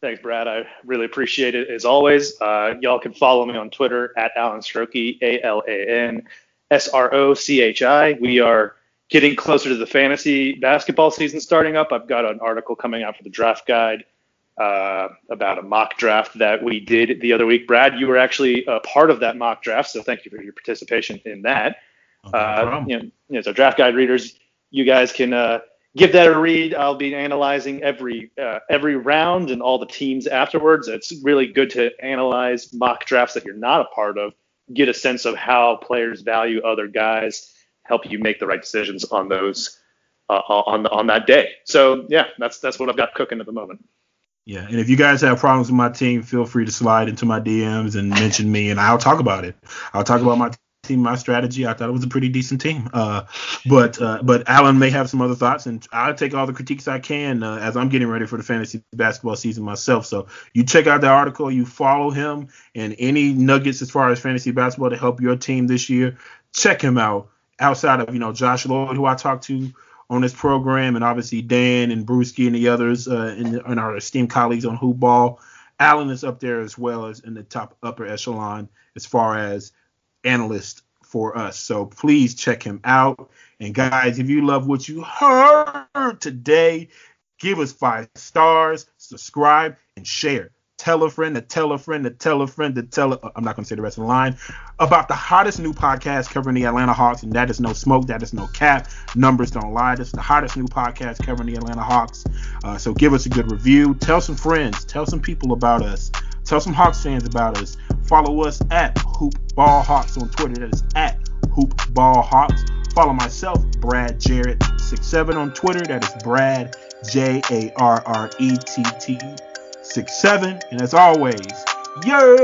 Thanks, Brad. I really appreciate it as always. Uh, y'all can follow me on Twitter at Alan Srochi, A L A N S R O C H I. We are getting closer to the fantasy basketball season starting up. I've got an article coming out for the draft guide uh, about a mock draft that we did the other week. Brad, you were actually a part of that mock draft, so thank you for your participation in that.
Oh, no uh,
you, know, you know, so draft guide readers, you guys can uh, give that a read. I'll be analyzing every uh, every round and all the teams afterwards. It's really good to analyze mock drafts that you're not a part of, get a sense of how players value other guys help you make the right decisions on those uh, on on that day. So yeah, that's that's what I've got cooking at the moment.
Yeah, and if you guys have problems with my team, feel free to slide into my DMs and mention me, and I'll talk about it. I'll talk about my team, my strategy. I thought it was a pretty decent team. Uh, but uh, but Alan may have some other thoughts, and I'll take all the critiques I can uh, as I'm getting ready for the fantasy basketball season myself. So you check out the article, you follow him, and any nuggets as far as fantasy basketball to help your team this year, check him out outside of you know Josh Lloyd, who I talked to on this program, and obviously Dan and Brewski and the others uh, and, and, our esteemed colleagues on Hoop Ball. Alan is up there as well as in the top upper echelon as far as analyst for us. So please check him out. And guys, if you love what you heard today, give us five stars, subscribe, and share tell a friend to tell a friend to tell a friend to tell a, I'm not going to say the rest of the line about the hottest new podcast covering the Atlanta Hawks, and that is no smoke, that is no cap. Numbers don't lie. This is the hottest new podcast covering the Atlanta Hawks. Uh, so give us a good review. Tell some friends. Tell some people about us. Tell some Hawks fans about us. Follow us at Hoop Ball Hawks on Twitter. That is at Hoop Ball Hawks. Follow myself, Brad Jarrett 67 on Twitter. That is Brad J A R R E T T six seven. And as always, yeah.